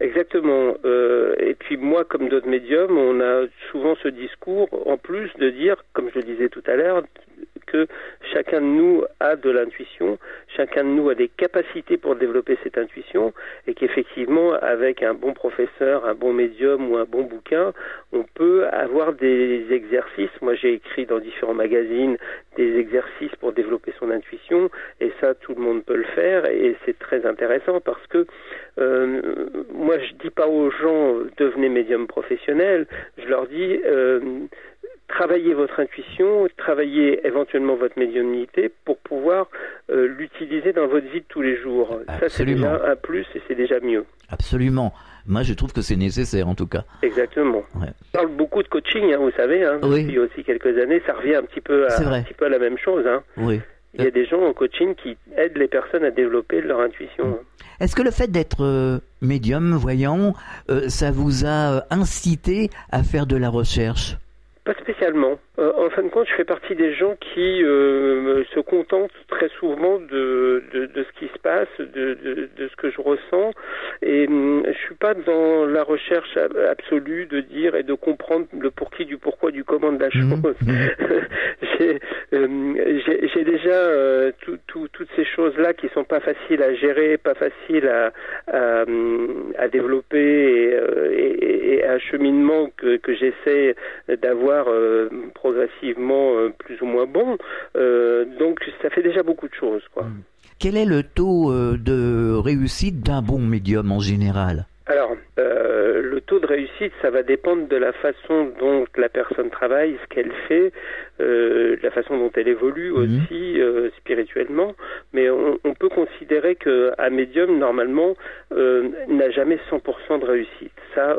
Exactement. Euh, et puis moi, comme d'autres médiums, on a souvent ce discours, en plus de dire, comme je le disais tout à l'heure, que chacun de nous a de l'intuition, chacun de nous a des capacités pour développer cette intuition, et qu'effectivement, avec un bon professeur, un bon médium ou un bon bouquin, on peut avoir des exercices. Moi, j'ai écrit dans différents magazines des exercices pour développer son intuition, et ça, tout le monde peut le faire, et c'est très intéressant parce que euh, moi, je dis pas aux gens devenez médium professionnel, je leur dis euh, travaillez votre intuition, travaillez éventuellement votre médiumnité pour pouvoir euh, l'utiliser dans votre vie de tous les jours. Ça, c'est Absolument. déjà un plus et c'est déjà mieux. Absolument. Moi, je trouve que c'est nécessaire en tout cas. Exactement. Ouais. On parle beaucoup de coaching, hein, vous savez, hein, Oui. depuis aussi quelques années, ça revient un petit peu à, un petit peu à la même chose. Hein. Oui. Il y a des gens en coaching qui aident les personnes à développer leur intuition. Est-ce que le fait d'être euh, médium, voyant, euh, ça vous a incité à faire de la recherche? Pas spécialement. Euh, en fin de compte, je fais partie des gens qui euh, se contentent très souvent de, de, de ce qui se passe, de, de, de ce que je ressens, et hum, je suis pas dans la recherche ab- absolue de dire et de comprendre le pour qui, du pourquoi, du comment de la Mhm. chose. j'ai euh, j'ai- déjà euh, tout- tout- toutes ces choses-là qui sont pas faciles à gérer, pas faciles à, à, hum, à développer et, euh, et, et un cheminement que, que j'essaie d'avoir euh, progressivement euh, plus ou moins bon. Euh, donc ça fait déjà beaucoup de choses, quoi. Quel est le taux de réussite d'un bon médium en général? Alors, euh, le taux de réussite, ça va dépendre de la façon dont la personne travaille, ce qu'elle fait, euh, la façon dont elle évolue Mhm. aussi euh, spirituellement. Mais on, on peut considérer qu'un médium, normalement, n'a jamais 100% de réussite. Ça,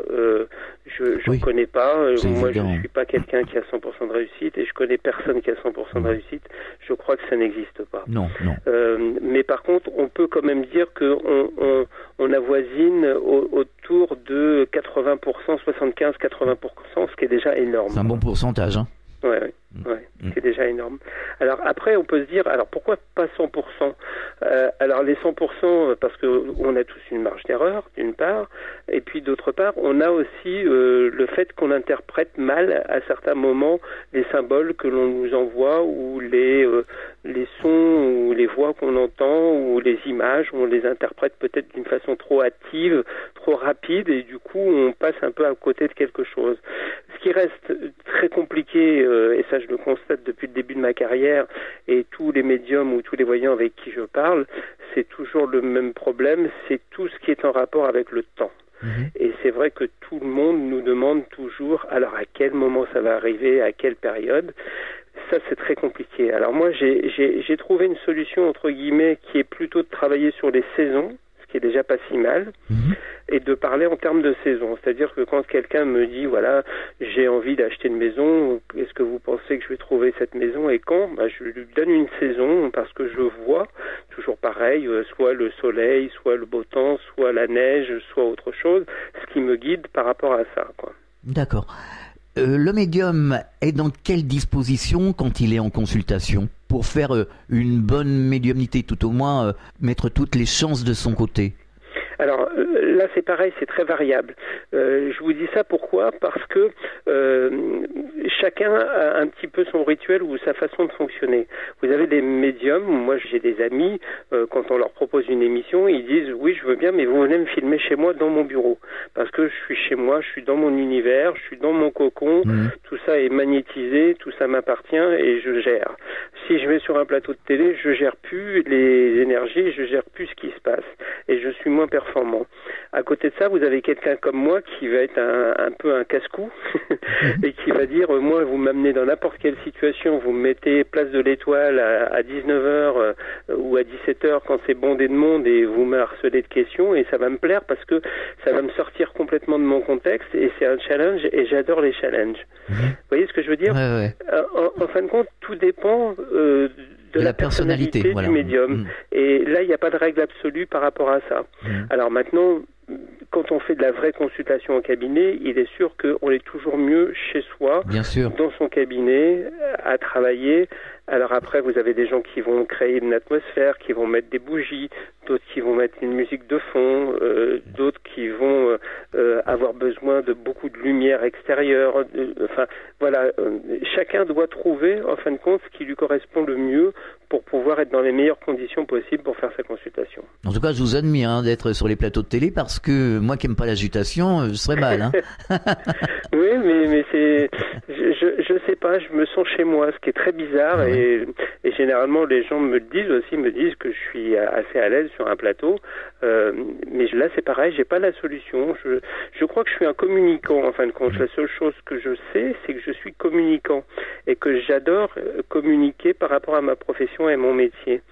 je ne Oui. connais pas. Euh, Moi, évident. je ne suis pas quelqu'un qui a 100% de réussite et je connais personne qui a 100% de réussite. Je crois que ça n'existe pas. Non, non. Euh, mais par contre, on peut quand même dire qu'on on, on avoisine au- autour de 80%, 75-80%, ce qui est déjà énorme. C'est un bon pourcentage. Hein Ouais, ouais, ouais, Mm. c'est déjà énorme. Alors après, on peut se dire, alors pourquoi pas 100% Euh, Alors les 100%, parce que on a tous une marge d'erreur, d'une part, et puis d'autre part, on a aussi euh, le fait qu'on interprète mal à certains moments les symboles que l'on nous envoie ou les euh, les sons ou les voix qu'on entend ou les images, on les interprète peut-être d'une façon trop hâtive, trop rapide, et du coup on passe un peu à côté de quelque chose. Ce qui reste très compliqué, euh, et ça je le constate depuis le début de ma carrière, et tous les médiums ou tous les voyants avec qui je parle, c'est toujours le même problème, c'est tout ce qui est en rapport avec le temps. Mhm. Et c'est vrai que tout le monde nous demande toujours, alors à quel moment ça va arriver, à quelle période. Ça, c'est très compliqué. Alors moi, j'ai- j'ai j'ai trouvé une solution, entre guillemets, qui est plutôt de travailler sur les saisons, qui est déjà pas si mal Mhm. et de parler en termes de saison. C'est-à-dire que quand quelqu'un me dit, voilà, j'ai envie d'acheter une maison, est-ce que vous pensez que je vais trouver cette maison et quand? Bah, Je lui donne une saison parce que je vois, toujours pareil, euh, soit le soleil, soit le beau temps, soit la neige, soit autre chose, ce qui me guide par rapport à ça. D'accord. Euh, le médium est dans quelle disposition quand il est en consultation pour faire euh, une bonne médiumnité, tout au moins euh, mettre toutes les chances de son côté? Là, c'est pareil, c'est très variable. Euh, je vous dis ça pourquoi? Parce que euh, chacun a un petit peu son rituel ou sa façon de fonctionner. Vous avez des médiums, moi j'ai des amis, euh, quand on leur propose une émission, ils disent oui, je veux bien, mais vous venez me filmer chez moi dans mon bureau. Parce que je suis chez moi, je suis dans mon univers, je suis dans mon cocon, Mhm. tout ça est magnétisé, tout ça m'appartient et je gère. Si je vais sur un plateau de télé, je gère plus les énergies, je gère plus ce qui se passe et je suis moins performant. À côté de ça, vous avez quelqu'un comme moi qui va être un, un peu un casse-cou et qui va dire, moi, vous m'amenez dans n'importe quelle situation, vous me mettez place de l'étoile à, à 19h euh, ou à 17h quand c'est bondé de monde et vous me harcelez de questions et ça va me plaire parce que ça va me sortir complètement de mon contexte et c'est un challenge et j'adore les challenges. Mhm. Vous voyez ce que je veux dire Ouais, ouais. Euh, en, en fin de compte, tout dépend euh, de, De la, la personnalité, personnalité voilà. du médium. Mm. Et là, il n'y a pas de règle absolue par rapport à ça. Mm. Alors maintenant, quand on fait de la vraie consultation en cabinet, il est sûr qu'on est toujours mieux chez soi, Bien sûr. dans son cabinet, à travailler. Alors après, vous avez des gens qui vont créer une atmosphère, qui vont mettre des bougies, d'autres qui vont mettre une musique de fond, euh, d'autres qui vont euh, euh, avoir besoin de beaucoup de lumière extérieure. Enfin, voilà, chacun doit trouver, en fin de compte, ce qui lui correspond le mieux pour pouvoir être dans les meilleures conditions possibles pour faire sa consultation. En tout cas, je vous admire hein, d'être sur les plateaux de télé parce que moi qui aime pas l'agitation, euh, je serais mal. Hein. Oui, mais, mais c'est, je, je sais pas, je me sens chez moi, ce qui est très bizarre Ah et, et généralement les gens me le disent aussi, me disent que je suis assez à l'aise sur un plateau, euh, mais là c'est pareil, j'ai pas la solution. Je, je crois que je suis un communicant en fin de compte. La seule chose que je sais, c'est que je suis communicant et que j'adore euh, communiquer par rapport à ma profession et mon métier.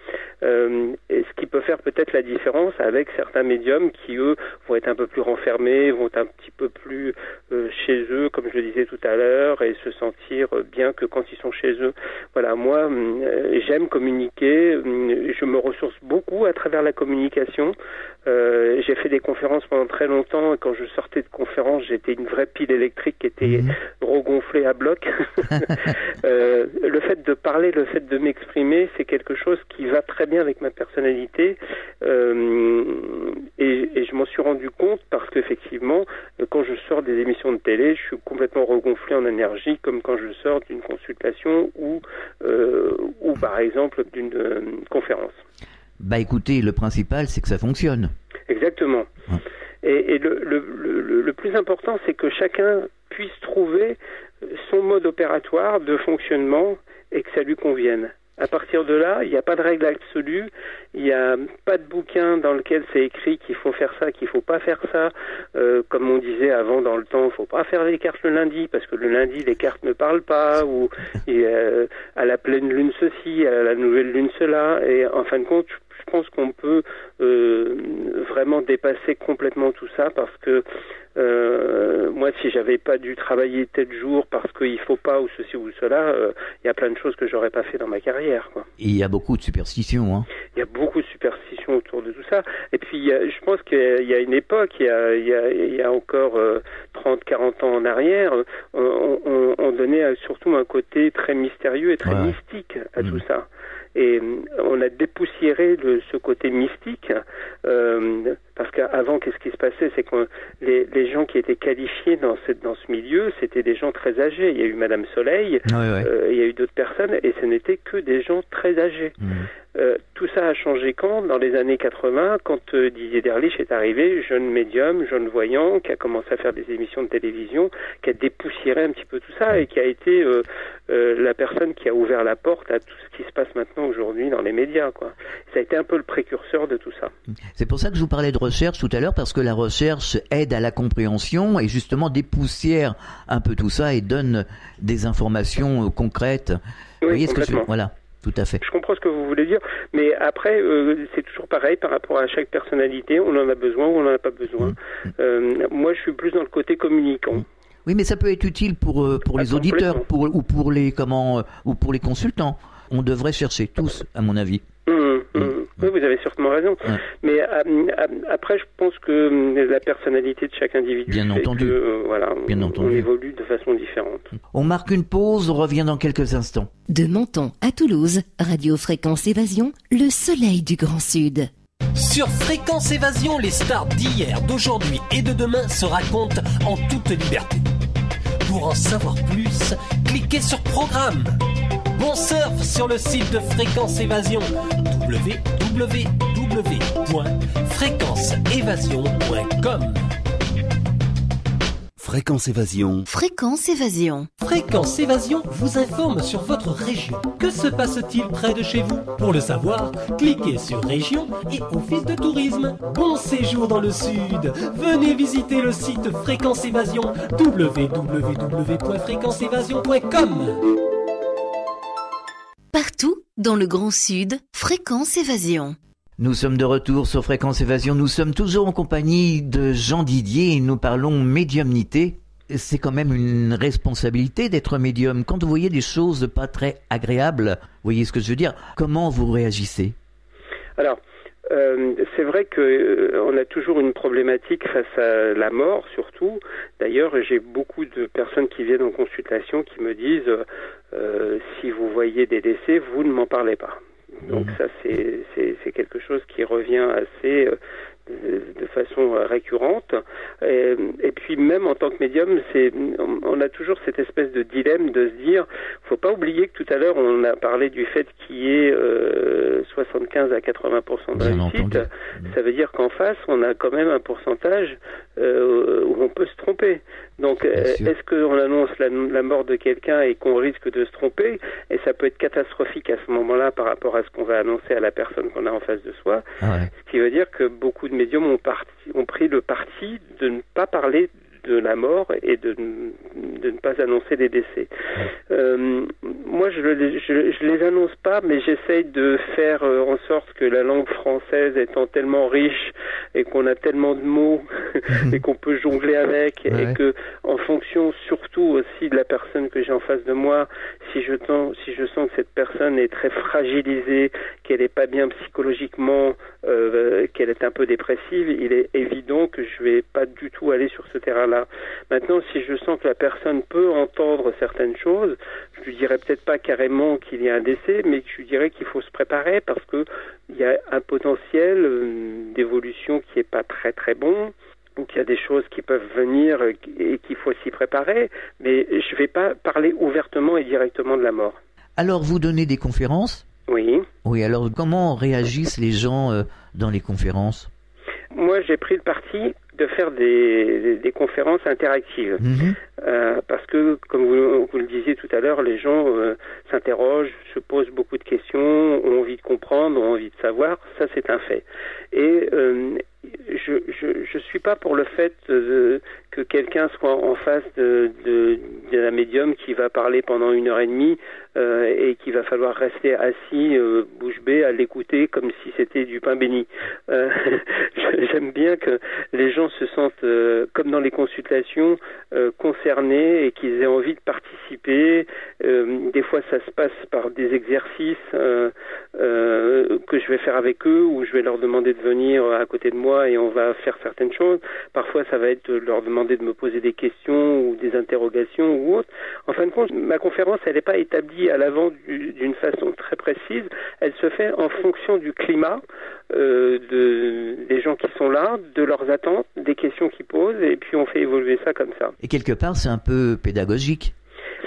Euh, et ce qui peut faire peut-être la différence avec certains médiums qui eux vont être un peu plus renfermés, vont être un petit peu plus euh, chez eux, comme je le disais tout à l'heure, et se sentir bien que quand ils sont chez eux. Voilà, moi, euh, j'aime communiquer, euh, je me ressource beaucoup à travers la communication. Euh, j'ai fait des conférences pendant très longtemps, et quand je sortais de conférences, j'étais une vraie pile électrique qui était Mhm. regonflée à bloc. Euh, le fait de parler, le fait de m'exprimer, c'est quelque chose qui va très bien avec ma personnalité. Euh, et, et je m'en suis rendu compte parce qu'effectivement, quand je sors des émissions de télé, je suis complètement regonflé en énergie, comme quand je sors d'une consultation ou, euh, ou par exemple d'une euh, conférence. Bah écoutez, le principal, c'est que ça fonctionne. Exactement. Ouais. Et, et le, le, le, le plus important, c'est que chacun puisse trouver son mode opératoire de fonctionnement et que ça lui convienne. À partir de là, il n'y a pas de règle absolue, il n'y a pas de bouquin dans lequel c'est écrit qu'il faut faire ça, qu'il faut pas faire ça. Euh, comme on disait avant dans le temps, il faut pas faire les cartes le lundi parce que le lundi les cartes ne parlent pas ou euh, à la pleine lune ceci, à la nouvelle lune cela. Et en fin de compte, pense qu'on peut euh, vraiment dépasser complètement tout ça parce que euh, moi, si j'avais pas dû travailler tel jour parce qu'il faut pas ou ceci ou cela, euh, il y a plein de choses que j'aurais pas fait dans ma carrière. Quoi. Et il y a beaucoup de superstitions. Hein. Il y a beaucoup de superstitions autour de tout ça. Et puis, a- je pense qu'il y a une époque, il y a, il y a, il y a encore euh, 30, 40 ans en arrière, on, on, on donnait surtout un côté très mystérieux et très Ouais. mystique à tout ça. Et euh, on a dépoussiéré le, ce côté mystique euh, parce qu'avant, qu'est-ce qui se passait? C'est que les, les gens qui étaient qualifiés dans, cette, dans ce milieu, c'était des gens très âgés. Il y a eu Madame Soleil, euh, il y a eu d'autres personnes, et ce n'était que des gens très âgés. Mhm. Euh, tout ça a changé quand? Dans les années 80, quand euh, Didier Derlich est arrivé, jeune médium, jeune voyant, qui a commencé à faire des émissions de télévision, qui a dépoussiéré un petit peu tout ça et qui a été euh, la personne qui a ouvert la porte à tout ce qui se passe maintenant aujourd'hui dans les médias. Quoi. Ça a été un peu le précurseur de tout ça. C'est pour ça que je vous parlais de recherche tout à l'heure, parce que la recherche aide à la compréhension et justement dépoussière un peu tout ça et donne des informations concrètes. Oui, vous voyez ce que je. Voilà, tout à fait. Je comprends ce que vous voulez dire, mais après, euh, c'est toujours pareil par rapport à chaque personnalité. On en a besoin ou on n'en a pas besoin. Mmh. Euh, moi, je suis plus dans le côté communicant. Oui, mais ça peut être utile pour euh, pour Ah, les auditeurs, pour ou pour les comment ou pour les consultants. On devrait chercher tous, à mon avis. Hum. Mm. Oui, vous avez sûrement raison. Ouais. Mais euh, euh, après, je pense que hum, la personnalité de chaque individu, Bien fait entendu. que, euh, voilà, Bien on, entendu. on évolue de façon différente. On marque une pause, on revient dans quelques instants. De Menton à Toulouse, Radio Fréquence Évasion, le soleil du Grand Sud. Sur Fréquence Évasion, les stars d'hier, d'aujourd'hui et de demain se racontent en toute liberté. Pour en savoir plus, cliquez sur Programme. Bon surf sur le site de Fréquence Évasion www.fréquenceévasion.com. Fréquence Évasion. Fréquence Évasion. Fréquence Évasion vous informe sur votre région. Que se passe-t-il près de chez vous? Pour le savoir, cliquez sur Région et Office de tourisme. Bon séjour dans le Sud. Venez visiter le site Fréquence Évasion www.fréquenceévasion.com. Partout dans le Grand Sud, Fréquence Évasion. Nous sommes de retour sur Fréquence Évasion. Nous sommes toujours en compagnie de Jean Didier et nous parlons médiumnité. C'est quand même une responsabilité d'être médium. Quand vous voyez des choses pas très agréables, vous voyez ce que je veux dire, comment vous réagissez? Alors, euh, c'est vrai que euh, a toujours une problématique face à la mort, surtout. D'ailleurs, j'ai beaucoup de personnes qui viennent en consultation qui me disent euh, si vous voyez des décès, vous ne m'en parlez pas. Donc ça, c'est quelque chose qui revient assez euh, de, façon euh, récurrente. Et, et puis même en tant que médium, c'est on- a toujours cette espèce de dilemme de se dire, faut pas oublier que tout à l'heure on a parlé du fait qu'il y ait euh, 75 à 80 de réussite. Ça veut dire qu'en face, on a quand même un pourcentage euh, où on peut se tromper. Donc, euh, est-ce qu'on annonce la, la mort de quelqu'un et qu'on risque de se tromper Et ça peut être catastrophique à ce moment-là par rapport à ce qu'on va annoncer à la personne qu'on a en face de soi. Ah ouais. Ce qui veut dire que beaucoup de médiums ont, parti, ont pris le parti de ne pas parler de la mort et de, de ne pas annoncer des décès. Euh, moi, je, je, je les annonce pas, mais j'essaye de faire euh, en sorte que la langue française étant tellement riche et qu'on a tellement de mots et qu'on peut jongler avec Ouais. et que en fonction surtout aussi de la personne que j'ai en face de moi, si je sens, si je sens que cette personne est très fragilisée, qu'elle est pas bien psychologiquement, euh, qu'elle est un peu dépressive, il est évident que je vais pas du tout aller sur ce terrain-là. Maintenant, si je sens que la personne peut entendre certaines choses, je lui dirais peut-être pas carrément qu'il y a un décès, mais je lui dirais qu'il faut se préparer parce que il y a un potentiel euh, d'évolution qui est pas très très bon. Donc il y a des choses qui peuvent venir et qu'il faut s'y préparer, mais je vais pas parler ouvertement et directement de la mort. Alors, vous donnez des conférences? Oui. Oui, alors comment réagissent les gens euh, dans les conférences? Moi, j'ai pris le parti de faire des, des- des conférences interactives. Mhm. Euh, parce que, comme vous, vous le disiez tout à l'heure, les gens euh, s'interrogent, se posent beaucoup de questions, ont envie de comprendre, ont envie de savoir. Ça, c'est un fait. Et euh, je, je je suis pas pour le fait euh, que quelqu'un soit en face de, de, de médium qui va parler pendant une heure et demie euh, et qu'il va falloir rester assis euh, bouche bée à l'écouter comme si c'était du pain béni. J'aime bien que les gens se sentent comme dans les consultations concernés et qu'ils aient envie de participer. Des fois, ça se passe par des exercices que je vais faire avec eux, où je vais leur demander de venir à côté de moi et on va faire certaines choses. Parfois, ça va être de leur demander de me poser des questions ou des interrogations ou autre. En fin de compte, ma conférence, elle n'est pas établie à l'avant du- d'une façon très précise. Elle se fait en fonction du climat, euh, de, des gens qui sont là, de leurs attentes, des questions qu'ils posent, et puis on fait évoluer ça comme ça. Et quelque part, c'est un peu pédagogique.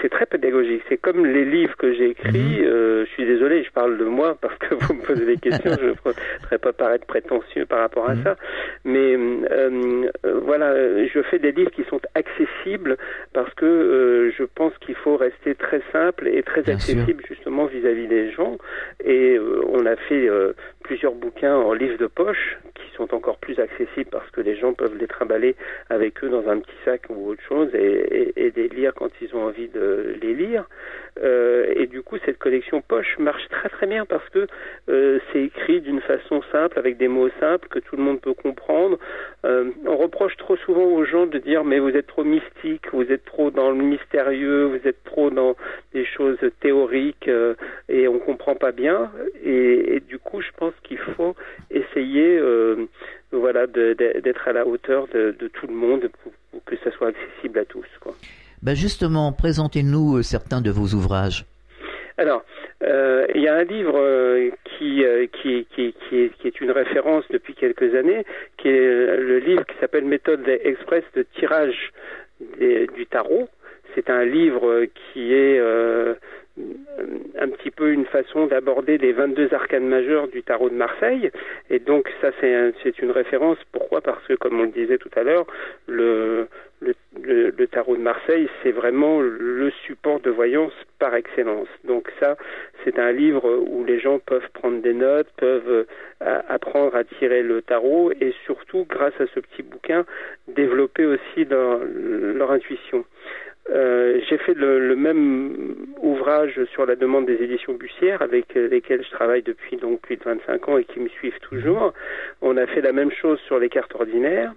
C'est très pédagogique. C'est comme les livres que j'ai écrits. euh, je suis désolé, je parle de moi parce que vous me posez des questions. je ne voudrais pas paraître prétentieux par rapport à Mhm. ça. Mais euh, euh, voilà, je fais des livres qui sont accessibles parce que euh, je pense qu'il faut rester très simple et très Bien sûr. accessible justement vis-à-vis des gens. Et on a fait plusieurs bouquins en livre de poche qui sont encore plus accessibles parce que les gens peuvent les trimballer avec eux dans un petit sac ou autre chose et, et, et les lire quand ils ont envie de les lire. Euh, et du coup, cette collection poche marche très très bien parce que euh, c'est écrit d'une façon simple, avec des mots simples que tout le monde peut comprendre. Euh, on reproche trop souvent aux gens de dire mais vous êtes trop mystique, vous êtes trop dans le mystérieux, vous êtes trop dans des choses théoriques euh, et on comprend pas bien. Et, du coup, je pense qu'il faut essayer, euh, voilà, d'être à la hauteur de, de tout le monde pour, pour que ça soit accessible à tous. Quoi. Ben justement, présentez-nous euh, certains de vos ouvrages. Alors, euh, il y a un livre euh, qui, qui, qui, qui, est, une référence depuis quelques années, qui est le livre qui s'appelle Méthode express de tirage du tarot. C'est un livre qui est un petit peu une façon d'aborder les 22 arcanes majeures du tarot de Marseille. Et donc ça c'est une référence. Pourquoi? Parce que comme on le disait tout à l'heure, le, tarot de Marseille, c'est vraiment le support de voyance par excellence. Donc ça, c'est un livre où les gens peuvent prendre des notes, peuvent euh, apprendre à tirer le tarot et surtout, grâce à ce petit bouquin, développer aussi leur intuition. Euh, j'ai fait le, le, même ouvrage sur la demande des éditions Bussière avec lesquelles je travaille depuis donc plus de 25 ans et qui me suivent toujours. On a fait la même chose sur les cartes ordinaires.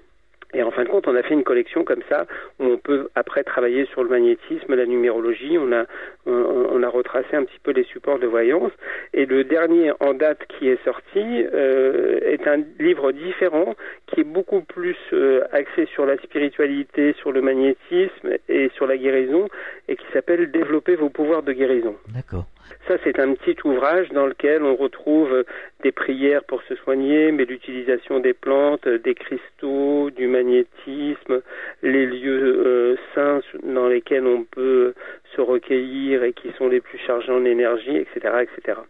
Et en fin de compte, on a fait une collection comme ça où on peut après travailler sur le magnétisme, la numérologie. On a on, a retracé un petit peu les supports de voyance. Et le dernier en date qui est sorti euh, est un livre différent qui est beaucoup plus euh, axé sur la spiritualité, sur le magnétisme et sur la guérison et qui s'appelle Développer vos pouvoirs de guérison. D'accord. Ça, c'est un petit ouvrage dans lequel on retrouve des prières pour se soigner, mais l'utilisation des plantes, des cristaux, du magnétisme, les lieux euh, saints dans lesquels on peut se recueillir et qui sont les plus chargés en énergie, etc., etc.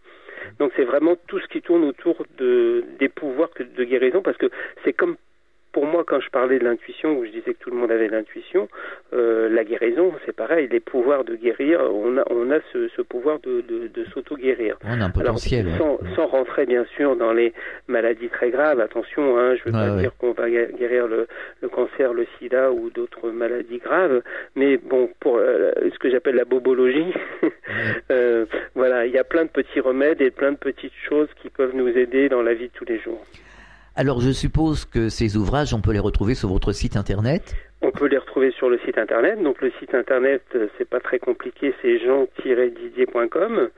Donc c'est vraiment tout ce qui tourne autour de, des pouvoirs de guérison, parce que c'est comme pour moi, quand je parlais de l'intuition, où je disais que tout le monde avait l'intuition, euh, la guérison, c'est pareil, les pouvoirs de guérir, on a, on a ce, ce pouvoir de, de, de s'auto-guérir. On a un potentiel. sans, sans, rentrer, bien sûr, dans les maladies très graves, attention, hein, je ne veux pas dire qu'on va guérir le, le, cancer, le sida ou d'autres maladies graves, mais bon, pour euh, ce que j'appelle la bobologie, euh, voilà, il y a plein de petits remèdes et plein de petites choses qui peuvent nous aider dans la vie de tous les jours. Alors je suppose que ces ouvrages, on peut les retrouver sur votre site internet on peut les retrouver sur le site internet. Donc le site internet, euh, c'est pas très compliqué, c'est jean-didier.com.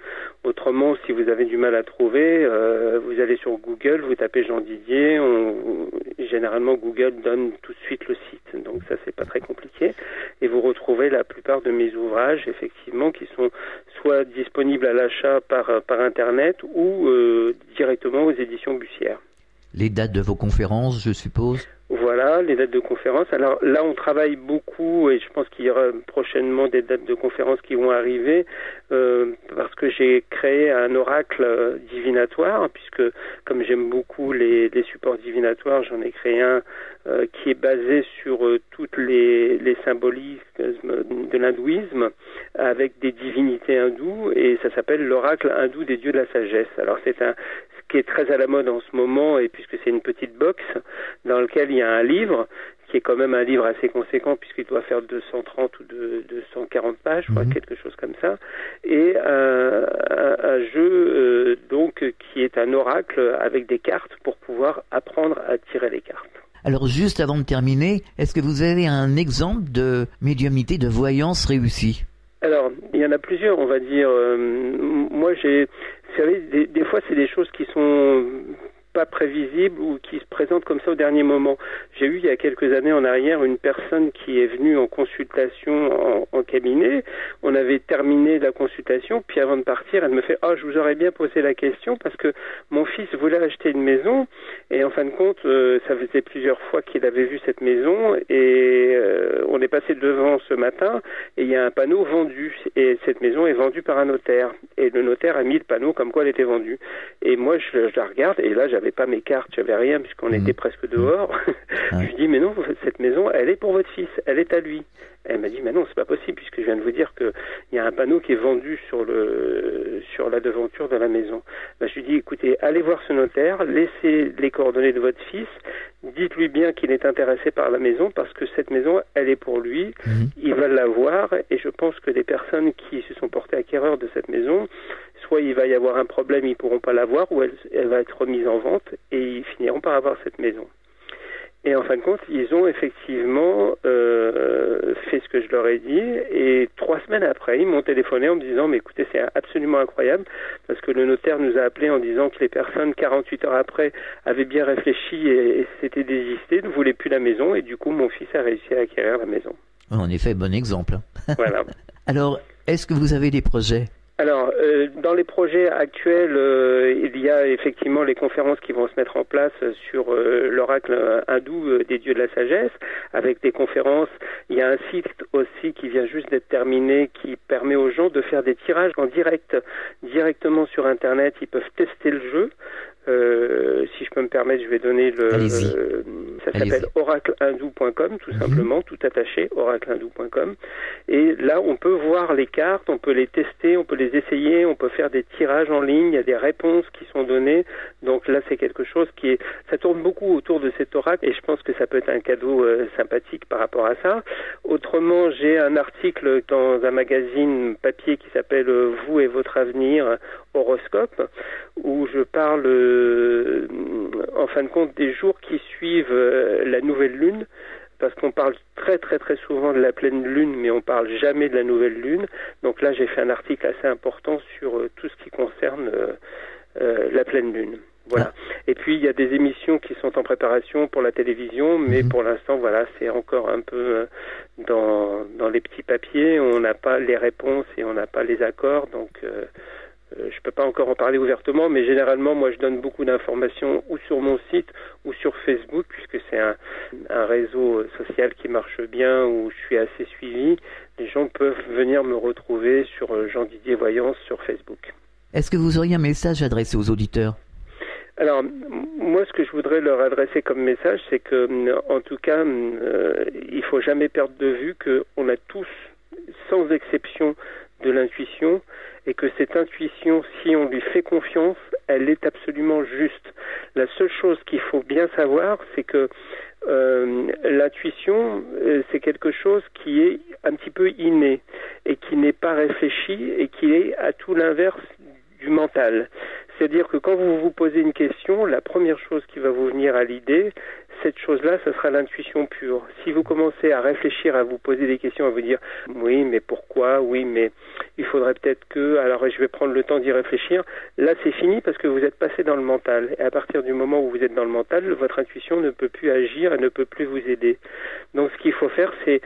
Autrement, si vous avez du mal à trouver, euh, vous allez sur Google, vous tapez Jean Didier. Généralement, Google donne tout de suite le site. Donc ça, c'est pas très compliqué. Et vous retrouvez la plupart de mes ouvrages, effectivement, qui sont soit disponibles à l'achat par, par internet ou euh, directement aux éditions Bussière. Les dates de vos conférences, je suppose voilà, les dates de conférences. Alors là, on travaille beaucoup et je pense qu'il y aura prochainement des dates de conférences qui vont arriver euh, parce que j'ai créé un oracle divinatoire puisque comme j'aime beaucoup les, supports divinatoires, j'en ai créé un euh, qui est basé sur euh, toutes les, les symbolismes de l'hindouisme avec des divinités hindoues et ça s'appelle l'oracle hindou des dieux de la sagesse. Alors c'est un qui est très à la mode en ce moment, et puisque c'est une petite box dans laquelle il y a un livre, qui est quand même un livre assez conséquent, puisqu'il doit faire 230 ou 240 pages, mhm. quelque chose comme ça, et euh, un, jeu euh, donc qui est un oracle avec des cartes pour pouvoir apprendre à tirer les cartes. Alors juste avant de terminer, est-ce que vous avez un exemple de médiumnité, de voyance réussie? Alors, il y en a plusieurs, on va dire. Euh, moi, j'ai des fois, c'est des choses qui sont pas prévisibles ou qui se présentent comme ça au dernier moment. J'ai eu il y a quelques années en arrière une personne qui est venue en consultation en, cabinet. On avait terminé la consultation, puis avant de partir, elle me fait "Ah, oh, je vous aurais bien posé la question parce que mon fils voulait acheter une maison et en fin de compte, euh, ça faisait plusieurs fois qu'il avait vu cette maison et euh, on est passé devant ce matin et il y a un panneau vendu et cette maison est vendue par un notaire et le notaire a mis le panneau comme quoi elle était vendue. Et moi, je, la regarde et là, pas mes cartes, j'avais rien puisqu'on mmh. était presque dehors. je lui dis mais non, cette maison, elle est pour votre fils, elle est à lui. Elle m'a dit mais non, c'est pas possible puisque je viens de vous dire que il y a un panneau qui est vendu sur le sur la devanture de la maison. Ben, je lui dis écoutez, allez voir ce notaire, laissez les coordonnées de votre fils, dites-lui bien qu'il est intéressé par la maison parce que cette maison, elle est pour lui, mmh. il va la voir et je pense que les personnes qui se sont portées acquéreurs de cette maison soit il va y avoir un problème, ils pourront pas l'avoir, ou elle, elle, va être remise en vente et ils finiront par avoir cette maison. Et en fin de compte, ils ont effectivement euh, fait ce que je leur ai dit. Et trois semaines après, ils m'ont téléphoné en me disant, mais écoutez, c'est absolument incroyable, parce que le notaire nous a appelé en disant que les personnes, 48 heures après, avaient bien réfléchi et, et s'étaient désistées, ne voulaient plus la maison, et du coup, mon fils a réussi à acquérir la maison. En effet, bon exemple. Voilà. Alors, est-ce que vous avez des projets? Alors, euh, dans les projets actuels, euh, il y a effectivement les conférences qui vont se mettre en place sur euh, l'oracle hindou des dieux de la sagesse. avec des conférences. Il y a un site aussi qui vient juste d'être terminé qui permet aux gens de faire des tirages en direct, directement sur Internet. Ils peuvent tester le jeu. Euh, si je peux me permettre, je vais donner le. Euh, ça s'appelle oraclehindou.com, tout mhm. simplement, tout attaché, oraclehindou.com. Et là, on peut voir les cartes, on peut les tester, on peut les essayer, on peut faire des tirages en ligne, il y a des réponses qui sont données. Donc là, c'est quelque chose qui est. Ça tourne beaucoup autour de cet oracle et je pense que ça peut être un cadeau euh, sympathique par rapport à ça. Autrement, j'ai un article dans un magazine papier qui s'appelle Vous et votre avenir horoscope où je parle euh, en fin de compte des jours qui suivent euh, la nouvelle lune parce qu'on parle très très très souvent de la pleine lune, mais on parle jamais de la nouvelle lune. Donc là, j'ai fait un article assez important sur euh, tout ce qui concerne la pleine lune. Voilà. Ah. Et puis il y a des émissions qui sont en préparation pour la télévision, mais mhm. pour l'instant, voilà, c'est encore un peu dans, dans les petits papiers. On n'a pas les réponses et on n'a pas les accords, donc je ne peux pas encore en parler ouvertement, mais généralement, moi, je donne beaucoup d'informations ou sur mon site ou sur Facebook, puisque c'est un, un, réseau social qui marche bien, où je suis assez suivi. Les gens peuvent venir me retrouver sur euh, Jean Didier Voyance sur Facebook. Est-ce que vous auriez un message adressé aux auditeurs? Alors, moi, ce que je voudrais leur adresser comme message, c'est que, en tout cas, euh, il faut jamais perdre de vue qu'on a tous, sans exception, de l'intuition et que cette intuition, si on lui fait confiance, elle est absolument juste. La seule chose qu'il faut bien savoir, c'est que euh, l'intuition, euh, c'est quelque chose qui est un petit peu inné et qui n'est pas réfléchi et qui est à tout l'inverse du mental. C'est-à-dire que quand vous vous posez une question, la première chose qui va vous venir à l'idée, cette chose-là, ce sera l'intuition pure. Si vous commencez à réfléchir, à vous poser des questions, à vous dire oui, mais pourquoi, oui, mais il faudrait peut-être que, alors je vais prendre le temps d'y réfléchir, là c'est fini parce que vous êtes passé dans le mental. Et à partir du moment où vous êtes dans le mental, votre intuition ne peut plus agir, elle ne peut plus vous aider. Donc ce qu'il faut faire, c'est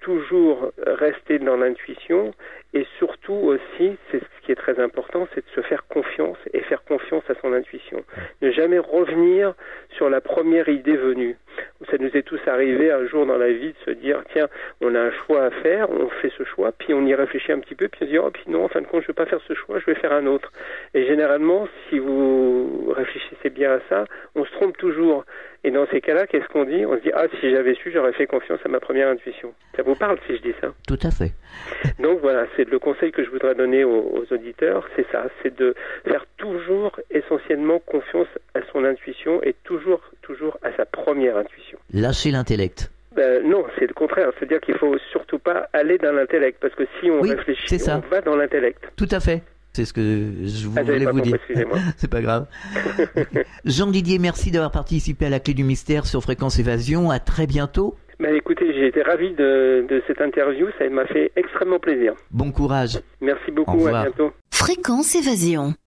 toujours rester dans l'intuition et surtout aussi, c'est ce qui est très important, c'est de se faire confiance et faire confiance à son intuition. Ne jamais revenir sur la première idée venue. Ça nous est tous arrivé un jour dans la vie de se dire, tiens, on a un choix à faire, on fait ce choix, puis on y réfléchit un petit peu, puis on se dit, oh, puis non, en fin de compte, je ne vais pas faire ce choix, je vais faire un autre. Et généralement, si vous réfléchissez bien à ça, on se trompe toujours. Et dans ces cas-là, qu'est-ce qu'on dit? On se dit, ah, si j'avais su, j'aurais fait confiance à ma première intuition. Ça vous parle si je dis ça? Tout à fait. Donc voilà, c'est le conseil que je voudrais donner aux, auditeurs, c'est ça, c'est de faire toujours essentiellement confiance à son intuition et toujours, toujours à sa première intuition. Lâcher l'intellect. Ben, non, c'est le contraire. C'est-à-dire qu'il faut surtout pas aller dans l'intellect, parce que si on réfléchit, on va dans l'intellect. Tout à fait. C'est ce que je ah, voulais vous dire. c'est pas grave. Jean Didier, merci d'avoir participé à la clé du mystère sur Fréquence Évasion. À très bientôt. Ben, écoutez, j'ai été ravi de, de, cette interview. Ça m'a fait extrêmement plaisir. Bon courage. Merci beaucoup. À bientôt. Fréquence Évasion.